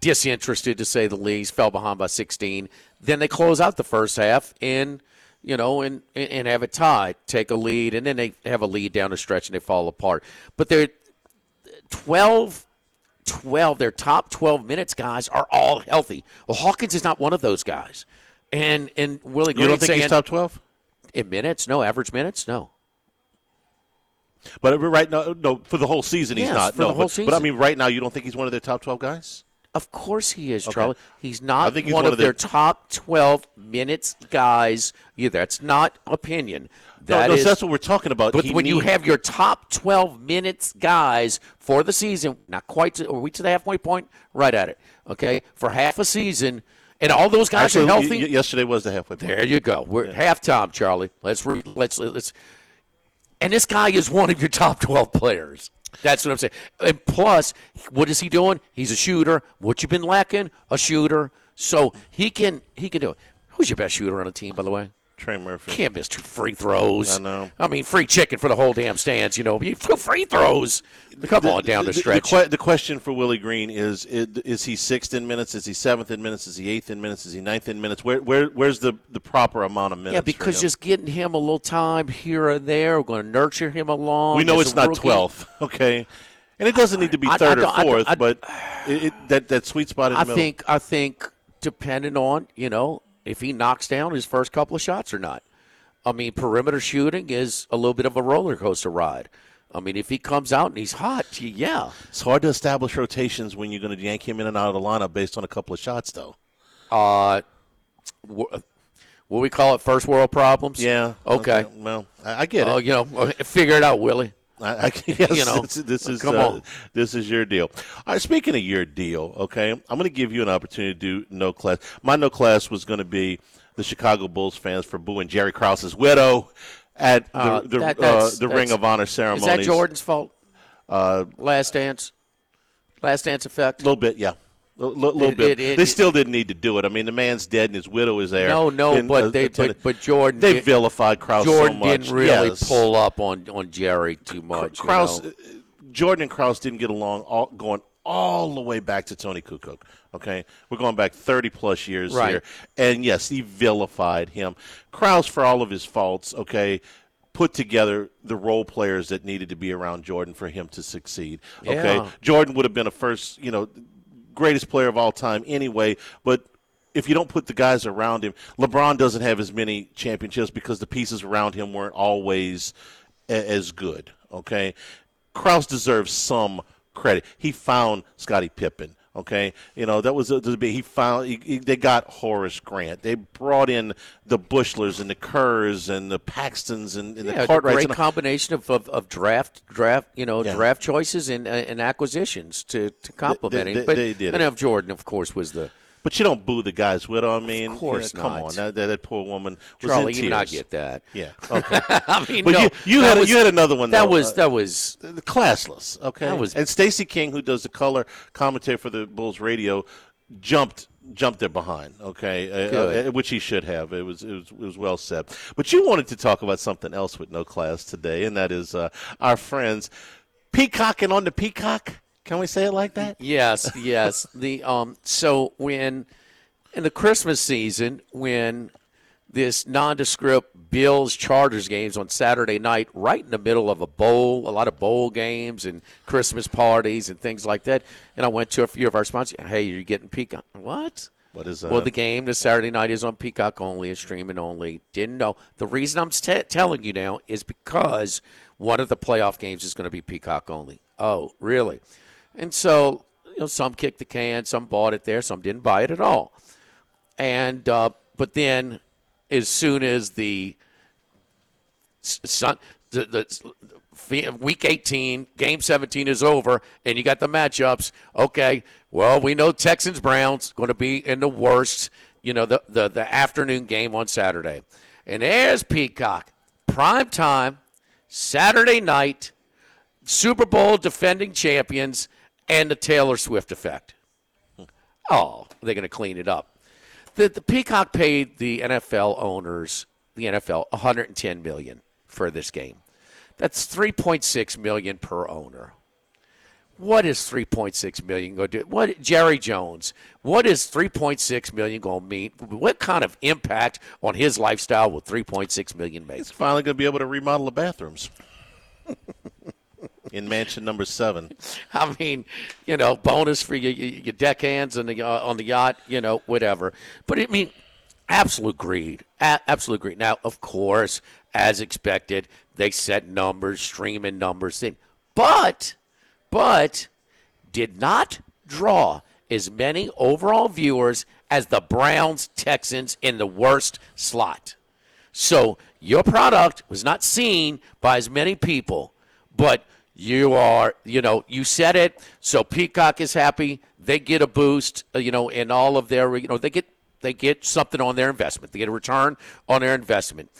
disinterested to say the least, fell behind by 16. Then they close out the first half and you know and and have it tied, take a lead, and then they have a lead down the stretch and they fall apart. But they're 12 12 their top 12 minutes guys are all healthy. Well, Hawkins is not one of those guys. And and Willie Green You don't think saying, he's top 12? In minutes? No, average minutes? No. But uh, right now, no, for the whole season, he's not. for no, the whole but, but I mean, right now, you don't think he's one of their top 12 guys? Of course he is, Okay. Charlie. He's not he's one, one of of their the- top 12 minutes guys either. That's not opinion. No, That no, is- that's what we're talking about. But He when you have your top 12 minutes guys for the season, not quite, to, are we to the halfway point? Right at it. Okay, for half a season, and all those guys Actually, are healthy. y- yesterday was the halfway point. There you go. We're at halftime, Charlie. Let's re- let's let's. And this guy is one of your top twelve players. That's what I'm saying. And plus, what is he doing? He's a shooter. What you've been lacking? A shooter. So he can he can do it. Who's your best shooter on the team, by the way? Trey Murphy. Can't miss two free throws. I know. I mean, free chicken for the whole damn stands. You know, free throws. Come on down the stretch. The, the question for Willie Green is, is: he sixth in minutes? Is he seventh in minutes? Is he eighth in minutes? Is he ninth in minutes? Where, where where's the, the proper amount of minutes? yeah, because just getting him a little time here and there, we're going to nurture him along. we know it's not twelfth, okay, and it doesn't need to be I- I third or I don't- fourth, I- but it, it, that that sweet spot the I middle. think I think depending on you know if he knocks down his first couple of shots or not. I mean, perimeter shooting is a little bit of a roller coaster ride. I mean, if he comes out and he's hot, gee, yeah. it's hard to establish rotations when you're going to yank him in and out of the lineup based on a couple of shots, though. Uh, wh- what we call it, first world problems. Yeah. Okay. Well, I, get it. Oh, you know, figure it out, Willie. I, I, yes, You know, this, this is uh, this is your deal. All right, speaking of your deal, okay, I'm going to give you an opportunity to do no class. My no class was going to be the Chicago Bulls fans for booing Jerry Krause's widow at the Uh, the, that- uh, the Ring of Honor ceremony. Is that Jordan's fault? Uh, Last dance, last dance effect. a little bit, yeah. A little It- bit. it- it- they still didn't need to do it. I mean, the man's dead and his widow is there. No, no, And, but uh, they, but, but Jordan, they vilified Krause Jordan so much. didn't really Yes. pull up on on Jerry too much. you Krause, know. Jordan and Krause didn't get along all, going all the way back to Toni Kukoc. Okay, we're going back 30 plus years Right. here, and yes, he vilified him. Krause, for all of his faults, okay, put together the role players that needed to be around Jordan for him to succeed. Okay, Yeah. Jordan would have been a first, you know, greatest player of all time anyway, but. If you don't put the guys around him, LeBron doesn't have as many championships because the pieces around him weren't always a- as good. Okay, Krause deserves some credit. He found Scottie Pippen. Okay, you know that was a, the he found. He, he- they got Horace Grant. They brought in the Buechlers and the Kerrs and the Paxtons and, and yeah, the Cartwrights. great combination of, of, of draft draft you know Yeah. draft choices and uh, and acquisitions to to complement They- they- but they did and of Jordan, of course, was the But you don't boo the guys with. her. I mean, Of course yeah, come not. on, that, that, that poor woman was Charlie, in even I tears. get that. Yeah. Okay. I mean, but no, you, you had was- you had another one. That though, was uh, that was classless. Okay. That was- and Stacey King, who does the color commentary for the Bulls radio, jumped jumped there behind. Okay, Uh, Good. uh, which he should have. It was, it was it was well said. But you wanted to talk about something else with no class today, and that is uh, our friends peacocking on the peacock. Can we say it like that? Yes, yes. The um so when in the Christmas season when this nondescript Bills Chargers games on Saturday night, right in the middle of a bowl, a lot of bowl games and Christmas parties and things like that. And I went to a few of our sponsors. Hey, you're getting Peacock. What? What is that? Well, the game this Saturday night is on Peacock only, is streaming only. Didn't know. The reason I'm t- telling you now is because one of the playoff games is going to be Peacock only. Oh, really? And so, you know, some kicked the can, some bought it there, some didn't buy it at all. And uh, but then, as soon as the sun, the, the week 18, game 17 is over, and you got the matchups. Okay, well, we know Texans Browns going to be in the worst, you know, the, the the afternoon game on Saturday, and there's Peacock, prime time, Saturday night, Super Bowl defending champions, and the Taylor Swift effect. Oh, they're going to clean it up. The, the Peacock paid the NFL owners, the NFL, 110 million for this game. That's 3.6 million per owner. What is 3.6 million going to do? What Jerry Jones? What is 3.6 million going to mean? What kind of impact on his lifestyle will 3.6 million make? He's finally going to be able to remodel the bathrooms in mansion number seven. I mean, you know, bonus for your, your deckhands and the, uh, on the yacht, you know, whatever. But I mean, absolute greed, A- absolute greed. Now, of course, as expected, they set numbers, streaming numbers, thing, but, but, did not draw as many overall viewers as the Browns Texans in the worst slot. So your product was not seen by as many people, but you are, you know, you said it. So Peacock is happy. They get a boost, uh, you know, in all of their, you know, they get they get something on their investment. They get a return on their investment.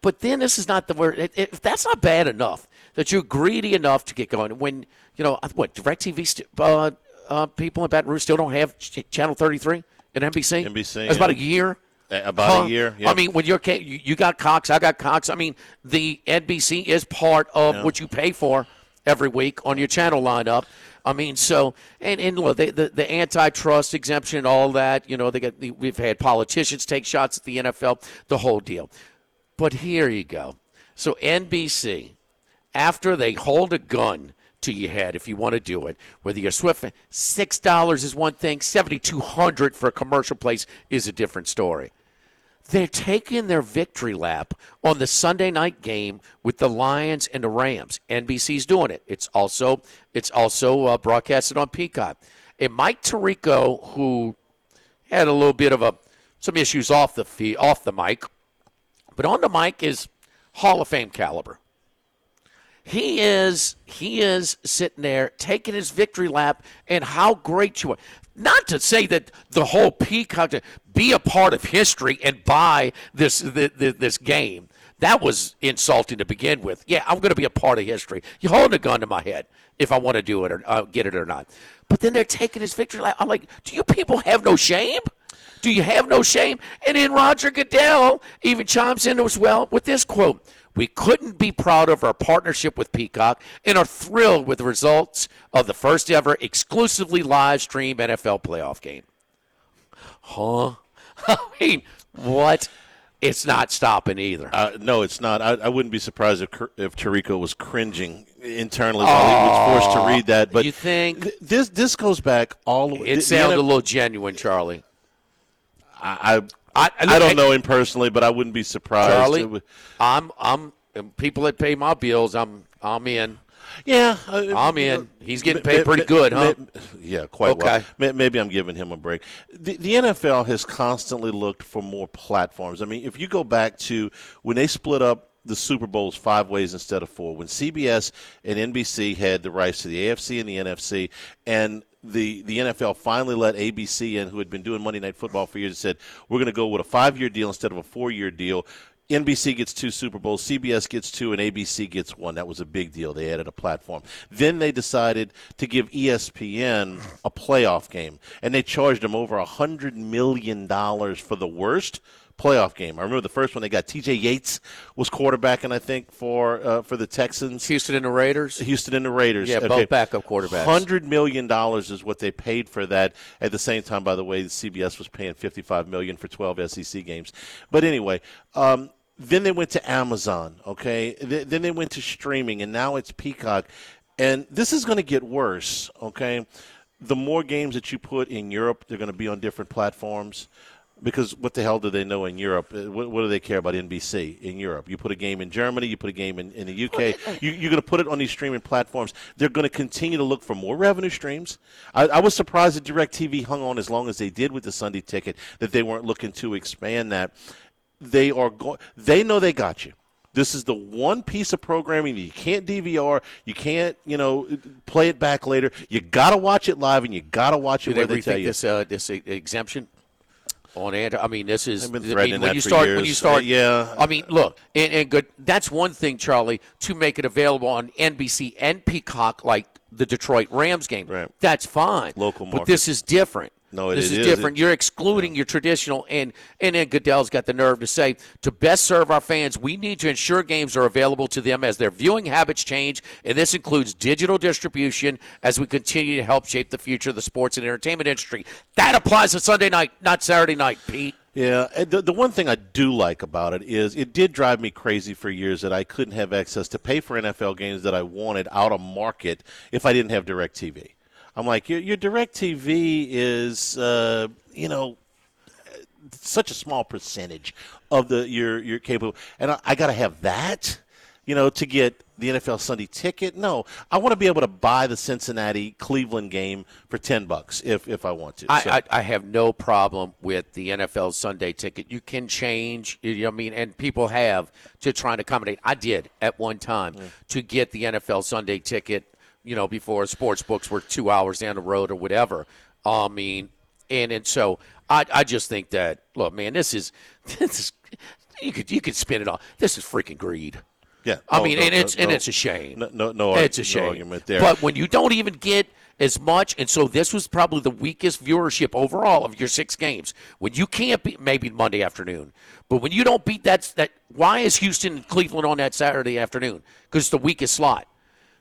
But then this is not the word. It, it, if that's not bad enough that you're greedy enough to get going, when you know what Directv st- uh, uh, people in Baton Rouge still don't have ch- Channel 33 and NBC. NBC, That's about a year. Uh, about Huh? a year. I mean, when you're you, you got Cox, I got Cox. I mean, the NBC is part of Yeah. what you pay for every week on your channel lineup. I mean, so and and look, they, the the antitrust exemption, and all that. You know, they got we've had politicians take shots at the NFL, the whole deal. But here you go. So NBC, after they hold a gun to your head, if you want to do it, whether you're Swift, six dollars is one thing. Seventy two hundred for a commercial place is a different story. They're taking their victory lap on the Sunday night game with the Lions and the Rams. NBC's doing it. It's also it's also uh, broadcasted on Peacock. And Mike Tirico, who had a little bit of a some issues off the fee, off the mic, but on the mic is Hall of Fame caliber. He is he is sitting there taking his victory lap, and how great you are. Not to say that the whole Peacock to be a part of history and buy this this, this game. That was insulting to begin with. Yeah, I'm going to be a part of history. You're holding a gun to my head if I want to do it or uh, get it or not. But then they're taking his victory lap. I'm like, do you people have no shame? Do you have no shame? And then Roger Goodell even chimes in as well with this quote We couldn't be proud of our partnership with Peacock and are thrilled with the results of the first ever exclusively live stream NFL playoff game. Huh? I mean, what? It's not stopping either. Uh, no, it's not. I, I wouldn't be surprised if if Tirico was cringing internally while he was forced to read that. But you think th- this this goes back all the way? it the- sounded a little genuine, Charlie. I I, I, I don't know him personally, but I wouldn't be surprised. Charlie, would- I'm I'm people that pay my bills. I'm I'm in. Yeah, uh, I'm in. He's getting paid pretty good, huh? yeah, quite well. Okay. Ma- Maybe I'm giving him a break. The, the NFL has constantly looked for more platforms. I mean, if you go back to when they split up the Super Bowls five ways instead of four. When CBS and NBC had the rights to the AFC and the NFC, and the, the NFL finally let ABC in, who had been doing Monday Night Football for years, and said, we're going to go with a five year deal instead of a four year deal. NBC gets two Super Bowls, CBS gets two, and ABC gets one. That was a big deal. They added a platform. Then they decided to give ESPN a playoff game, and they charged them over a $100 million for the worst playoff game. I remember the first one they got TJ Yates was quarterbacking, I think, for uh, for the Texans. Houston and the Raiders. Houston and the Raiders. Yeah, both backup quarterbacks. Hundred million dollars is what they paid for that. At the same time, by the way, the CBS was paying fifty-five million for twelve SEC games. But anyway, um, then they went to Amazon. Okay, Th- then they went to streaming, and now it's Peacock. And this is going to get worse. Okay, the more games that you put in Europe, they're going to be on different platforms. Because what the hell do they know in Europe? Uh, What, what do they care about NBC in Europe? You put a game in Germany, you put a game in, in the UK. You, you're going to put it on these streaming platforms. They're going to continue to look for more revenue streams. I, I was surprised that DirecTV hung on as long as they did with the Sunday ticket, that they weren't looking to expand that. They are go- They know they got you. This is the one piece of programming that you can't DVR. You can't, you know, play it back later. You got to watch it live, and you got to watch Do it they where they tell you. this uh, this exemption on Android? I mean, this is I mean, when you start when you start. Uh, yeah. I mean, look, and, and good. That's one thing, Charlie, to make it available on NBC and Peacock, like the Detroit Rams game. That's fine. Local but this is different. No, it this is. is It- different. You're excluding your traditional, and and then Goodell's got the nerve to say, to best serve our fans, we need to ensure games are available to them as their viewing habits change, and this includes digital distribution as we continue to help shape the future of the sports and entertainment industry. That applies to Sunday night, not Saturday night, Pete. Yeah, the, the one thing I do like about it is it did drive me crazy for years that I couldn't have access to pay for NFL games that I wanted out of market if I didn't have DirecTV. I'm like, your, your DirecTV is, uh, you know, such a small percentage of the your your cable, and I, I got to have that, you know, to get the NFL Sunday ticket. No, I want to be able to buy the Cincinnati Cleveland game for ten bucks if if I want to. So- I, I, I have no problem with the NFL Sunday ticket. You can change, you know what I mean, and people have to try and accommodate. I did at one time to get the NFL Sunday ticket, you know, before sports books were two hours down the road or whatever. I mean, and and so I, I just think that look, man, this is this is you could you could spin it all. This is freaking greed. Yeah. I Oh, mean, no, and no, it's and it's a shame. No, no, no, it's a no shame. argument there. But when you don't even get as much, and so this was probably the weakest viewership overall of your six games. When you can't beat maybe Monday afternoon, but when you don't beat that that why is Houston and Cleveland on that Saturday afternoon? Because it's the weakest slot.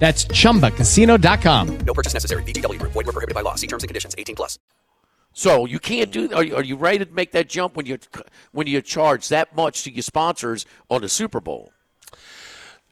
That's chumbacasino.com. No purchase necessary. VGW Group. Void were prohibited by law. See terms and conditions. 18 plus. So you can't do. Are you, are you ready to make that jump when you when you charge that much to your sponsors on the Super Bowl?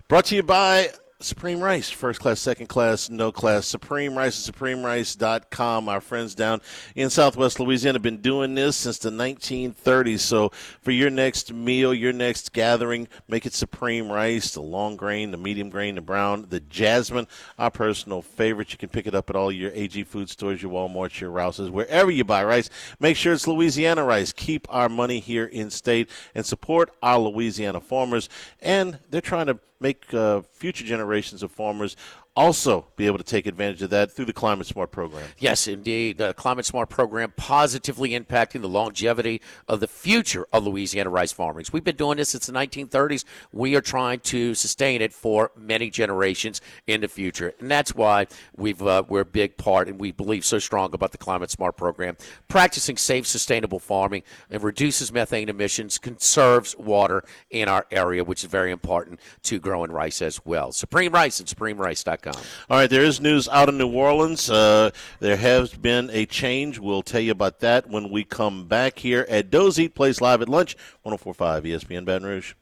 Brought to you by Supreme Rice, first class, second class, no class. Supreme Rice and SupremeRice.com. Our friends down in Southwest Louisiana have been doing this since the 1930s. So for your next meal, your next gathering, make it Supreme Rice, the long grain, the medium grain, the brown, the jasmine, our personal favorite. You can pick it up at all your AG food stores, your Walmarts, your Rouses, wherever you buy rice. Make sure it's Louisiana rice. Keep our money here in state and support our Louisiana farmers. And they're trying to make uh, future generations of farmers also be able to take advantage of that through the Climate Smart program. Yes, indeed. The Climate Smart program positively impacting the longevity of the future of Louisiana rice farmers. We've been doing this since the 1930s. We are trying to sustain it for many generations in the future, and that's why we've uh, we're a big part, and we believe so strong about the Climate Smart program. Practicing safe, sustainable farming and reduces methane emissions, conserves water in our area, which is very important to growing rice as well. Supreme Rice and SupremeRice.com com. All right, there is news out of New Orleans. Uh, there has been a change. We'll tell you about that when we come back here at Doe's Eat Place Live at Lunch, 1045 ESPN Baton Rouge.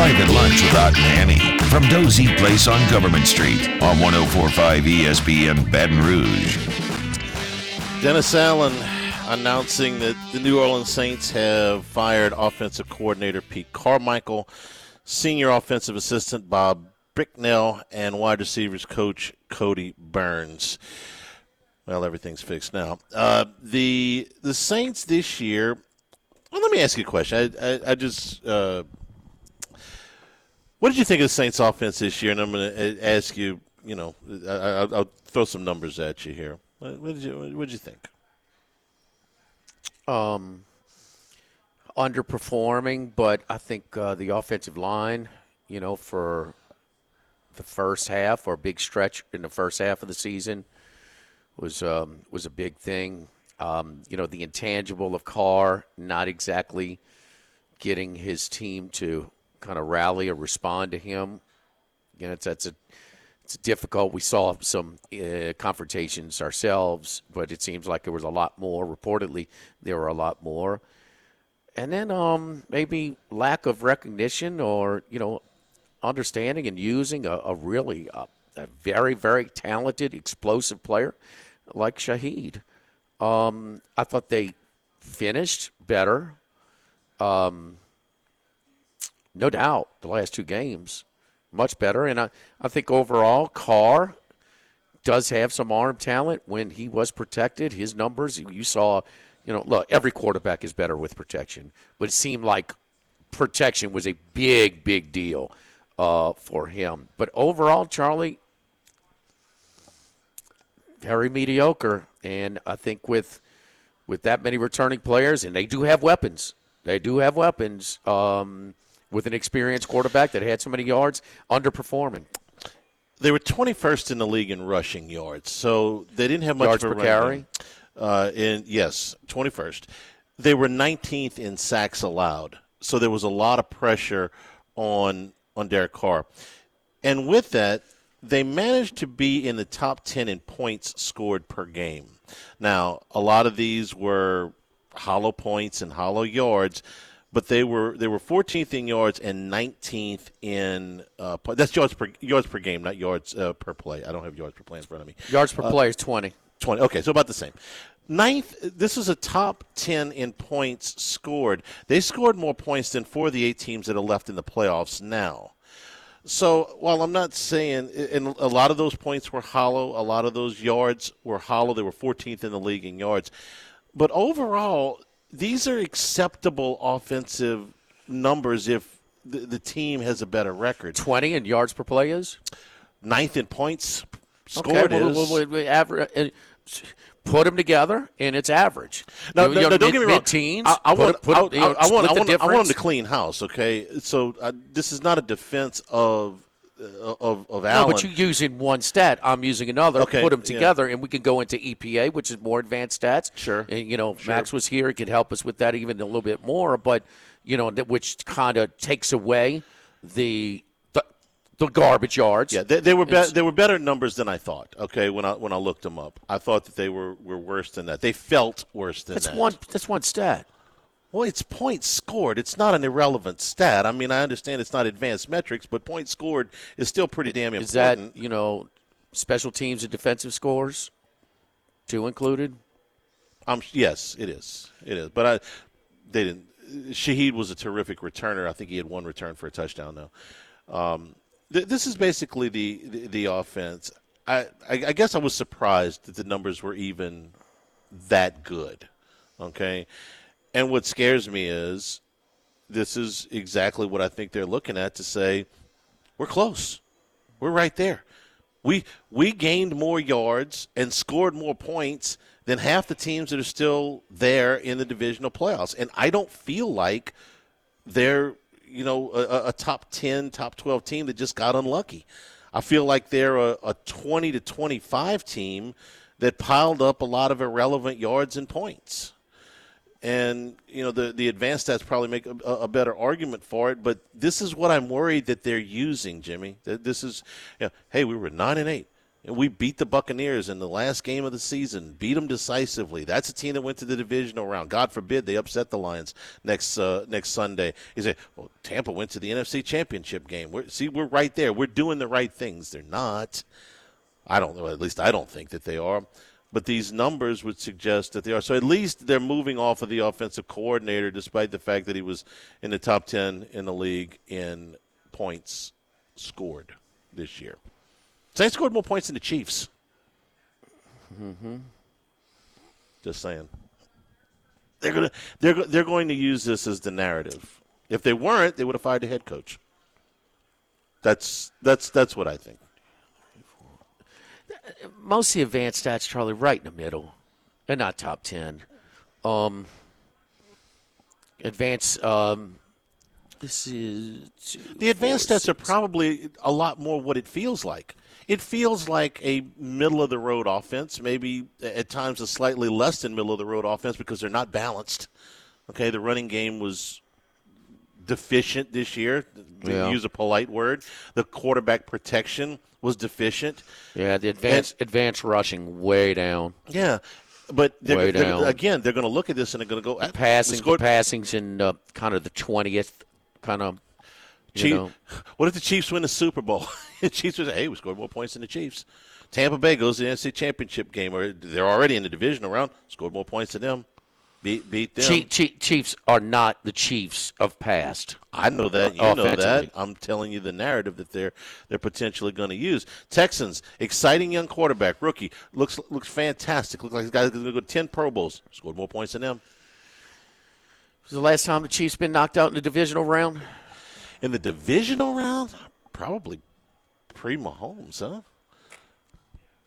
Live at lunch without Nanny from Doe's Eat Place on Government Street on 1045 ESPN Baton Rouge. Dennis Allen announcing that the New Orleans Saints have fired offensive coordinator Pete Carmichael, senior offensive assistant Bob Bicknell, and wide receivers coach Cody Burns. Well, everything's fixed now. Uh, the the Saints this year. Well, let me ask you a question. I, I, I just. Uh, what did you think of the Saints' offense this year? And I'm going to ask you. You know, I, will throw some numbers at you here. What did you What did you think? Um, underperforming, but I think uh, the offensive line, you know, for the first half or a big stretch in the first half of the season was um, was a big thing. Um, you know, the intangible of Carr not exactly getting his team to kind of rally or respond to him. You know, that's a it's difficult. We saw some uh, confrontations ourselves, but it seems like there was a lot more. Reportedly, there were a lot more. And then um, maybe lack of recognition or you know understanding and using a, a really a, a very very talented, explosive player like Shaheed. Um, I thought they finished better. Um, no doubt, the last two games, much better. And I, I think overall, Carr does have some arm talent when he was protected. His numbers, you saw, you know, look, every quarterback is better with protection, but it seemed like protection was a big, big deal uh, for him. But overall, Charlie, very mediocre. And I think with with that many returning players, and they do have weapons. They do have weapons. Um, with an experienced quarterback that had so many yards, underperforming. They were 21st in the league in rushing yards, so they didn't have much yards per carry. Uh, in yes, 21st. They were 19th in sacks allowed, so there was a lot of pressure on on Derek Carr, and with that, they managed to be in the top 10 in points scored per game. Now, a lot of these were hollow points and hollow yards but they were they were 14th in yards and 19th in uh, that's yards per yards per game, not yards uh, per play. I don't have yards per play in front of me. Yards per uh, play is 20. 20. Okay, so about the same. Ninth, this is a top 10 in points scored. They scored more points than four of the eight teams that are left in the playoffs now. So while I'm not saying, and a lot of those points were hollow, a lot of those yards were hollow. They were 14th in the league in yards. But overall, these are acceptable offensive numbers if the, the team has a better record. 20 in yards per play is? Ninth in points scored okay, is. Well, well, well, average, uh, put them together, and it's average. No, you no, don't mid, get me wrong. Mid-teens. I, I want, put, put, I, you know, I want, I want, I want them to clean house. Okay, so uh, this is not a defense of uh, of of No, but you're using one stat. I'm using another. Okay, Put them yeah. together, and we can go into EPA, which is more advanced stats. Sure. And you know, Sure. Max was here; he could help us with that even a little bit more. But you know, which kind of takes away the the, garbage yards. Yeah, they, they were be- they were better numbers than I thought. Okay, when I when I looked them up, I thought that they were, were worse than that. They felt worse than That's that. one. That's one stat. Well, it's points scored. It's not an irrelevant stat. I mean, I understand it's not advanced metrics, but points scored is still pretty damn important. Is that you know, special teams and defensive scores, two included? Um, yes, it is. It is. But I, they didn't. Shaheed was a terrific returner. I think he had one return for a touchdown, though. Um, th- this is basically the the, the offense. I, I I guess I was surprised that the numbers were even that good. Okay, and what scares me is this is exactly what I think they're looking at to say we're close. We're right there. We we gained more yards and scored more points than half the teams that are still there in the divisional playoffs. And I don't feel like they're you know a, a top ten, top twelve team that just got unlucky. I feel like they're a, a twenty to twenty five team that piled up a lot of irrelevant yards and points. And you know the the advanced stats probably make a, a better argument for it, but this is what I'm worried that they're using, Jimmy. This is, you know, hey, we were nine and eight. And we beat the Buccaneers in the last game of the season, beat them decisively. That's a team that went to the divisional round. God forbid they upset the Lions next uh, next Sunday. You say, well, Tampa went to the NFC Championship game. We're, see, we're right there. We're doing the right things. They're not. I don't know. At least I don't think that they are. But these numbers would suggest that they are. So at least they're moving off of the offensive coordinator, despite the fact that he was in the top 10 in the league in points scored this year. Saints scored more points than the Chiefs. Mm-hmm. Just saying. They're gonna they're they're going to use this as the narrative. If they weren't, they would have fired the head coach. That's that's that's what I think. Most of the advanced stats, Charlie, right in the middle. They're not top ten. Um, advanced. Um, this is two, The advanced four, stats are probably a lot more what it feels like. It feels like a middle of the road offense, maybe at times a slightly less than middle of the road offense because they're not balanced. Okay, the running game was deficient this year, to Yeah. use a polite word. The quarterback protection was deficient. Yeah, the advanced advanced rushing way down. Yeah, but they're, Way they're- down. again, they're going to look at this and they're going to go "Ah, Passing, we scored- the passings in uh, kind of the twentieth, kind of. You Chief- know, what if the Chiefs win the Super Bowl? the Chiefs say, "Hey, we scored more points than the Chiefs." Tampa Bay goes to the NFC Championship game, or they're already in the divisional round. Scored more points than them. Beat beat them. Chief, Chief, Chiefs are not the Chiefs of past. I know that. You know that. I'm telling you the narrative that they're they're potentially going to use. Texans, exciting young quarterback, rookie, looks looks fantastic. Looks like he's going to go ten Pro Bowls. Scored more points than them Was the last time the Chiefs been knocked out in the divisional round? in the divisional round. Probably pre Mahomes, huh?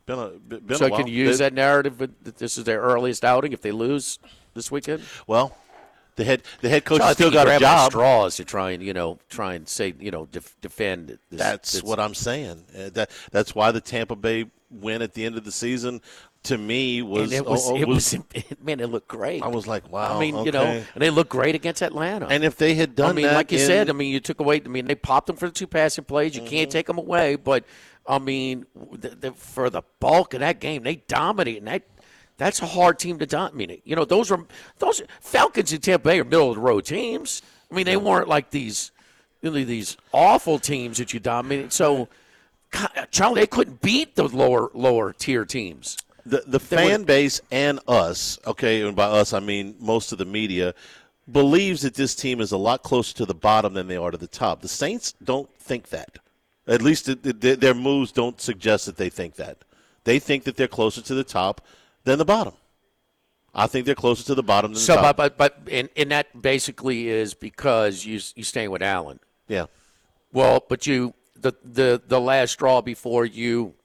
Been a been so a can you use that narrative that this is their earliest outing if they lose this weekend? Well, the head the head coach still got a job. straws to try and you know try and say you know def- defend. This, That's this- what I'm saying. Uh, that that's why the Tampa Bay win at the end of the season to me was and it was, oh, oh, it was man, it looked great. I was like, wow. I mean, you know, and they looked great against Atlanta. And if they had done I mean, like you in- said, I mean, you took away. I mean, they popped them for the two passing plays. You Mm-hmm. can't take them away, but I mean, the, the, for the bulk of that game, they dominated. And that that's a hard team to dominate. You know, those are those Falcons and Tampa Bay are middle of the road teams. I mean, they weren't like these these awful teams that you dominated. So, Charlie, they couldn't beat the lower lower tier teams. the the They fan would- base and us, okay, and by us I mean most of the media, believes that this team is a lot closer to the bottom than they are to the top. The Saints don't think that. At least their moves don't suggest that they think that. They think that they're closer to the top than the bottom. I think they're closer to the bottom than So, the top. but but, but and, and that basically is because you you staying with Allen. yeah. Well, but you the the the last straw before you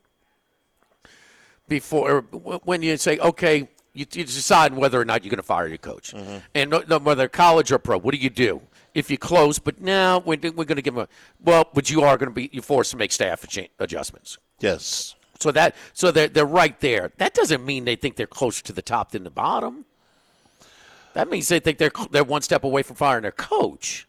before when you say okay, you, you decide whether or not you're going to fire your coach, mm-hmm. and no, no, whether college or pro. What do you do if you close? But now we're, we're going to give them a well, but you are going to be you're forced to make staff adjustments. Yes. So that so they're they're right there. That doesn't mean they think they're closer to the top than the bottom. That means they think they're they're one step away from firing their coach.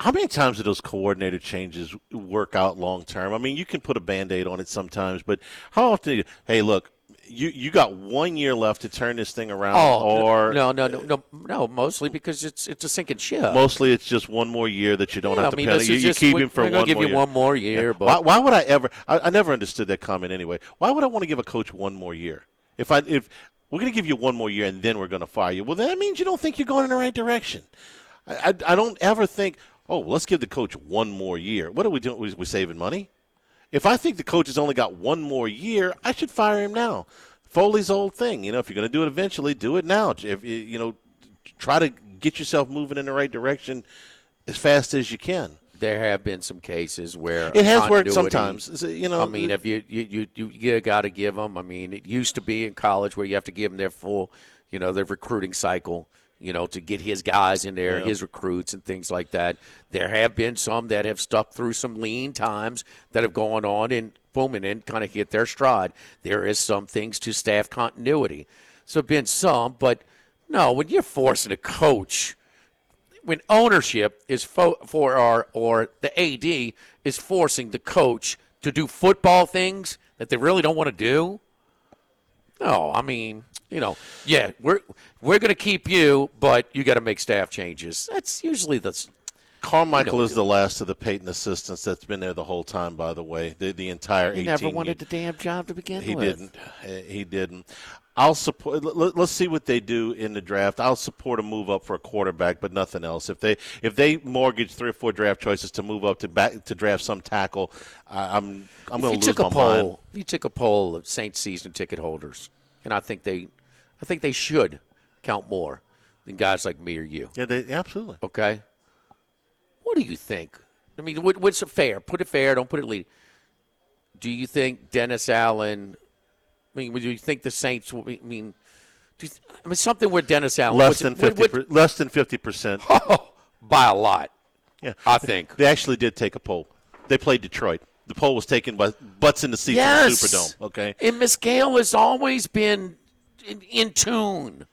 How many times do those coordinator changes work out long term? I mean, you can put a band aid on it sometimes, but how often? You, hey, look, you you got one year left to turn this thing around, Oh or no, no, no, no, no. Mostly because it's it's a sinking ship. mostly it's just one more year that you don't Yeah, have I to mean, pay. this You, you keep him for one give more you year. one more year, but- why, why would I ever? I, I never understood that comment anyway. Why would I want to give a coach one more year? If I if we're going to give you one more year and then we're going to fire you, well, that means you don't think you're going in the right direction. I, I, I don't ever think, oh, let's give the coach one more year. What are we doing? We, we saving money? If I think the coach has only got one more year, I should fire him now. Foley's old thing, you know, if you're going to do it eventually, do it now. If you you know, try to get yourself moving in the right direction as fast as you can. there have been some cases where It has worked sometimes. You know, I mean, if you you you, you, you got to give them. I mean, it used to be in college where you have to give them their full, you know, their recruiting cycle. You know, to get his guys in there, Yeah. his recruits and things like that. There have been some that have stuck through some lean times that have gone on and boom, and then kind of hit their stride. There is some things to staff continuity. So been some, but no, when you're forcing a coach when ownership is fo- for our or the AD is forcing the coach to do football things that they really don't want to do. No, I mean, you know, yeah, we're we're going to keep you, but you got to make staff changes. That's usually the Carmichael is the last of the Payton assistants that's been there the whole time. By the way, the the entire he 18 never wanted year- the damn job to begin He with. He didn't. He didn't. I'll support. Let, us see what they do in the draft. I'll support a move up for a quarterback, but nothing else. If they if they mortgage three or four draft choices to move up to back to draft some tackle, I, I'm I'm going to lose took my a poll, mind. if you took a poll of Saints season ticket holders, and I think they, I think they should count more than guys like me or you. Yeah, they absolutely. Okay. What do you think? I mean, what, what's fair? Put it fair. Don't put it lead. Do you think Dennis Allen? I mean, would you think the Saints? will be- I mean, do you, I mean something where Dennis Allen Less than fifty. what- per- less than fifty percent. Oh, by a lot. Yeah, I think they actually did take a poll. They played Detroit. The poll was taken by butts in the seats yes. in the Superdome. Okay, And Miss Gayle has always been in, in tune.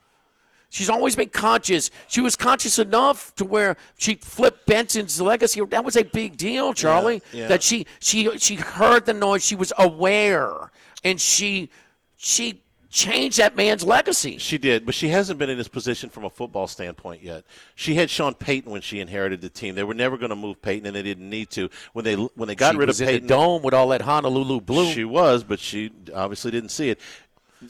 She's always been conscious. She was conscious enough to where she flipped Benson's legacy. That was a big deal, Charlie. yeah. That she she she heard the noise. She was aware, and she she changed that man's legacy. She did, but she hasn't been in this position from a football standpoint yet. She had Sean Payton when she inherited the team. They were never going to move Payton, and they didn't need to. When they when they got She rid of Payton, the dome with all that Honolulu blue. She was, but she obviously didn't see it.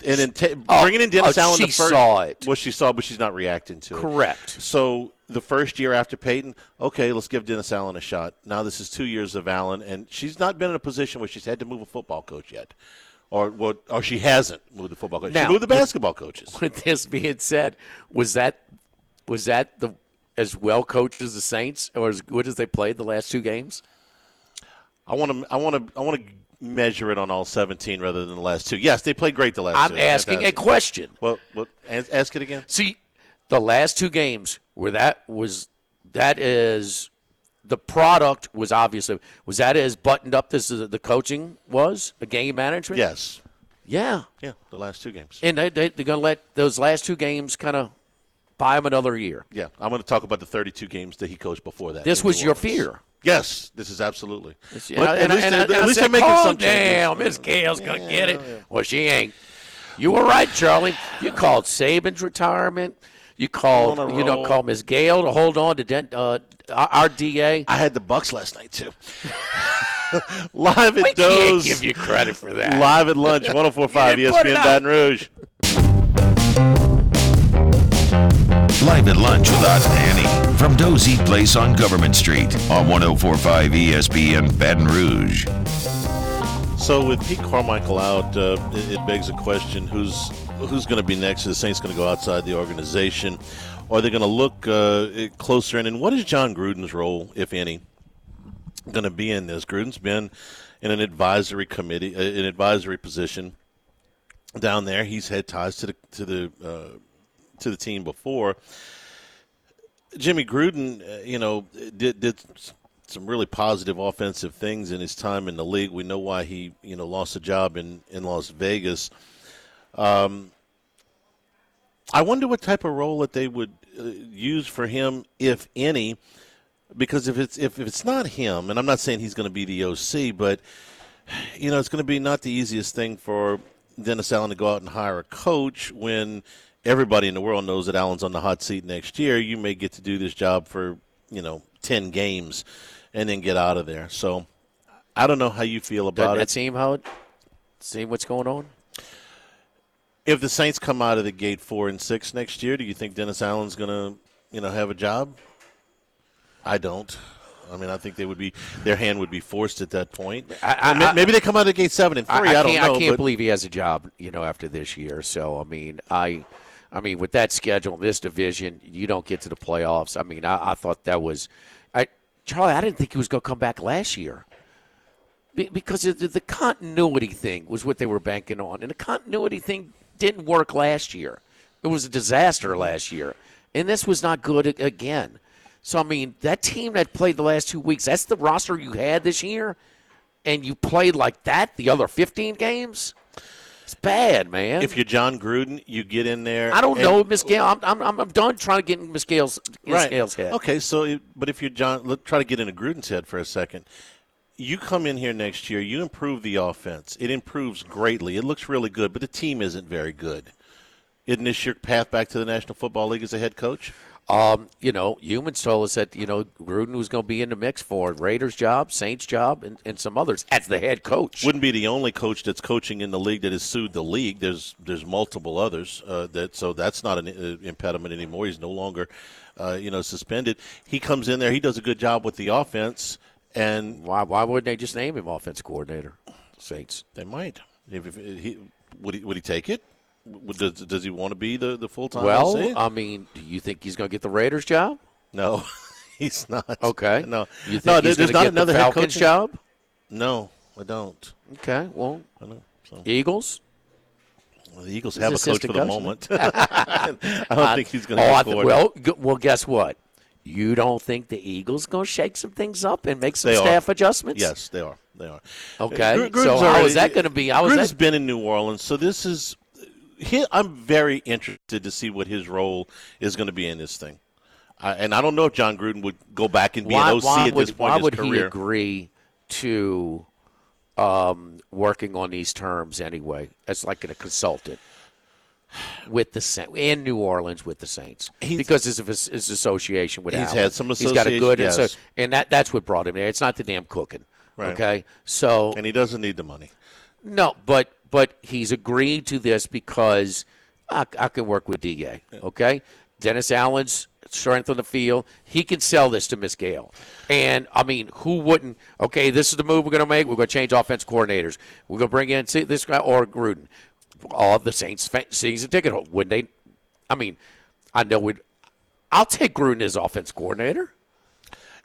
And then Oh, bringing in Dennis oh, Allen, she the first, saw it. Well, she saw, but she's not reacting to it. Correct. So the first year after Payton, okay, let's give Dennis Allen a shot. Now this is two years of Allen, and she's not been in a position where she's had to move a football coach yet, or what? Or she hasn't moved the football coach. Now, she moved the basketball coaches. With this being said, was that was that the as well coached as the Saints, or as good as they played the last two games? I want to. I want to. I want to measure it on all 17 rather than the last two. Yes, they played great the last I'm two. asking Fantastic. a question. Well, what? Ask, ask it again. See, the last two games where that was that is the product was obviously was that as buttoned up as the, coaching was the game management. Yes. Yeah. Yeah, the last two games. And they, they they're gonna let those last two games kind of buy them another year. Yeah, I'm going to talk about the 32 games that he coached before that. This was your fear. Yes, this is absolutely. Yeah, But at least and, they're- and, at I least they're making "Calm some changes." down, Miss Gayle's gonna get it. Well, she ain't. You were right, Charlie. You called Saban's retirement. You called, you know, called Miss Gayle to hold on to Den- uh, our DA. I had the Bucks last night too. Live at We Doe's. give you credit for that. Live at lunch, 1045 You didn't put it ESPN. Baton Rouge. Live at lunch with Aunt Annie from Doe's Eat Place on Government Street on 1045 ESPN Baton Rouge. So with Pete Carmichael out, uh, it, it begs a question: Who's who's going to be next? Are the Saints going to go outside the organization, or are they going to look uh, closer in? And what is Jon Gruden's role, if any, going to be in this? Gruden's been in an advisory committee, uh, an advisory position down there. He's had ties to the to the uh, to the team before. Jimmy Gruden, uh, you know, did did some really positive offensive things in his time in the league. We know why he, you know, lost a job in in Las Vegas. Um, I wonder what type of role that they would uh, use for him, if any, because if it's if, if it's not him, and I'm not saying he's going to be the OC, but you know, it's going to be not the easiest thing for Dennis Allen to go out and hire a coach when everybody in the world knows that Allen's on the hot seat next year. You may get to do this job for you know ten games and then get out of there. So I don't know how you feel Doesn't about that it. seem how it, see what's going on? If the Saints come out of the gate four and six next year, do you think Dennis Allen's going to you know have a job? I don't. I mean, I think they would be their hand would be forced at that point. I- I- maybe they come out of the gate seven and three. I, don't know. I can't believe he has a job, you know, after this year. So I mean, I, I mean, with that schedule, this division, you don't get to the playoffs. I mean, I, I thought that was, I, Charlie, I didn't think he was going to come back last year. Be- Because the, the continuity thing was what they were banking on, and the continuity thing didn't work last year. It was a disaster last year, and this was not good again. So I mean, that team that played the last two weeks—that's the roster you had this year and you played like that the other 15 games, it's bad, man. If you're Jon Gruden, you get in there. I don't and- know, Miss Gayle. I'm, I'm, I'm- done trying to get in Miss Gayle's, right. Gayle's head. Okay, so but if you're Jon, let's try to get into Gruden's head for a second. you come in here next year, you improve the offense. It improves greatly. It looks really good, but the team isn't very good. Isn't this your path back to the National Football League as a head coach? Um, you know, humans told us that you know Gruden was going to be in the mix for Raiders job, Saints job, and, and some others as the head coach. Wouldn't be the only coach that's coaching in the league that has sued the league. There's there's multiple others uh, that so that's not an uh, impediment anymore. He's no longer, uh, you know, suspended. He comes in there. He does a good job with the offense. And why why wouldn't they just name him offense coordinator? Saints. They might. If, if he would he would he take it? Does, does he want to be the, the full time? Well, I mean, do you think he's going to get the Raiders job? No, he's not. Okay. No, You think no. he's there's not get the another head Falcons job? No, I don't. Okay. Well, I know. So. Eagles. Well, the Eagles He's have a coach for the coach. moment. I don't think he's going to Oh, go I th- well, gu- well, guess what? You don't think the Eagles going to shake some things up and make some They are. staff adjustments? Yes, they are. They are. Okay. Gruden's so how already- is that going to be? How is Gruden's that? been in New Orleans, so this is. He, I'm very interested to see what his role is going to be in this thing. I, and I don't know if Jon Gruden would go back and be why, an OC why at would, this point why in would his he agree to um, working on these terms anyway as like a consultant with the Saints in New Orleans with the Saints because of his, his association with He's Allen. had some He's got a good yes. asso- and that that's what brought him there. It's not the damn cooking. Right. Okay, so and he doesn't need the money. no, but but he's agreed to this because I, I can work with Da. Okay, Dennis Allen's strength on the field. He can sell this to Miss Gayle, and I mean, who wouldn't? Okay, this is the move we're going to make. We're going to change offense coordinators. We're going to bring in see, this guy or Gruden. All of the Saints season ticket holder. Wouldn't they? I mean, I know we'd. I'll take Gruden as offense coordinator.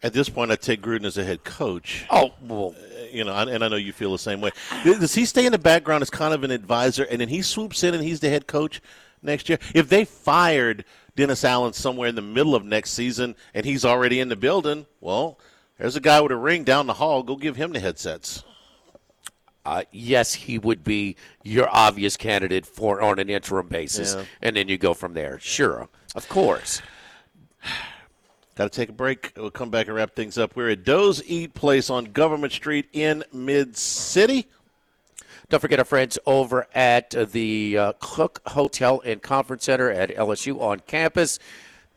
At this point, I take Gruden as a head coach. Oh well, you know, and I know you feel the same way. Does he stay in the background as kind of an advisor, and then he swoops in and he's the head coach next year? If they fired Dennis Allen somewhere in the middle of next season and he's already in the building, well, there's a guy with a ring down the hall. Go give him the headsets. uh, yes, he would be your obvious candidate for on an interim basis, Yeah. and then you go from there. Sure, of course. Got to take a break. We'll come back and wrap things up. We're at Doe's Eat Place on Government Street in Mid City. Don't forget our friends over at the uh, Cook Hotel and Conference Center at LSU on campus.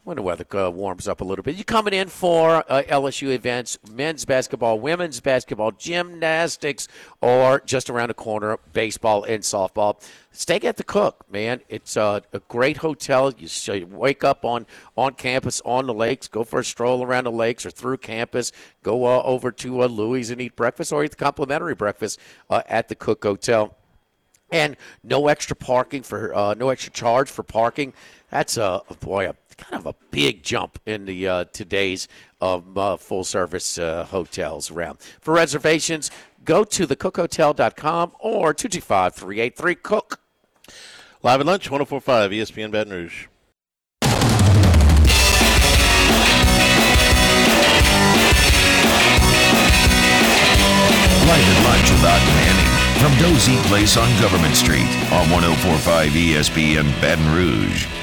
When the weather uh, warms up a little bit, you coming in for uh, LSU events, men's basketball, women's basketball, gymnastics, or just around the corner, baseball and softball. Stay at the Cook, man. It's uh, a great hotel. You, wake up on on campus on the lakes, go for a stroll around the lakes or through campus, go uh, over to uh, Louis and eat breakfast, or eat the complimentary breakfast at the Cook Hotel and no extra parking for uh, no extra charge for parking. That's a boy, a kind of a big jump in the uh, today's of uh, full service uh, hotels around. For reservations, go to thecookhotel.com or 225 383 Cook. Live at lunch, 1045 ESPN Baton Rouge. Live at lunch about Manning from Doe's Eat Place on Government Street on 1045 ESPN Baton Rouge.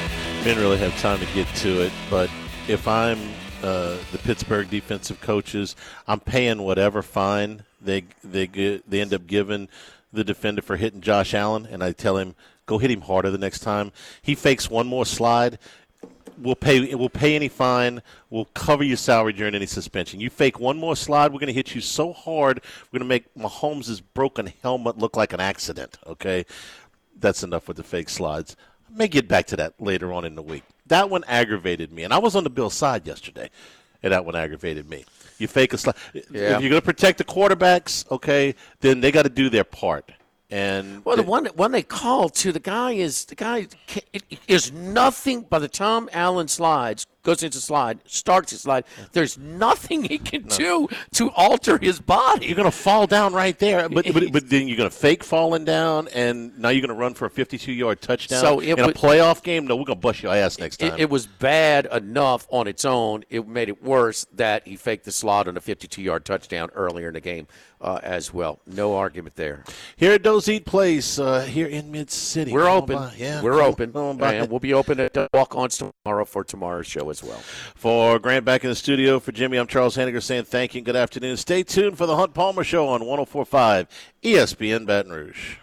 Didn't really have time to get to it, but if I'm uh, the Pittsburgh defensive coaches, I'm paying whatever fine they they get, they end up giving the defender for hitting Josh Allen, and I tell him go hit him harder the next time. He fakes one more slide. We'll pay. We'll pay any fine. We'll cover your salary during any suspension. You fake one more slide, we're going to hit you so hard. We're going to make Mahomes' broken helmet look like an accident. Okay, that's enough with the fake slides. May get back to that later on in the week. That one aggravated me, and I was on the Bill side yesterday, and that one aggravated me. You fake a slide. Yeah. If you're going to protect the quarterbacks, okay, then they got to do their part. And Well, the one one they call to the guy is the guy ca- it, it is nothing by the time Allen slides goes into slide starts his slide. There's nothing he can do to alter his body. You're going to fall down right there, but, but but then you're going to fake falling down, and now you're going to run for a 52 yard touchdown. So in a playoff game, no, we're going to bust your ass next time. It, it was bad enough on its own. It made it worse that he faked the slot on a 52-yard touchdown earlier in the game uh, as well. No argument there. here at Doe's Eat Place, uh, here in Mid City. We're Come open. Yeah, We're open. And we'll be open at uh, walk-ons tomorrow for tomorrow's show as well. For Grant back in the studio, for Jimmy, I'm Charles Hanagriff saying thank you and good afternoon. Stay tuned for the Hunt Palmer Show on 1045 ESPN Baton Rouge.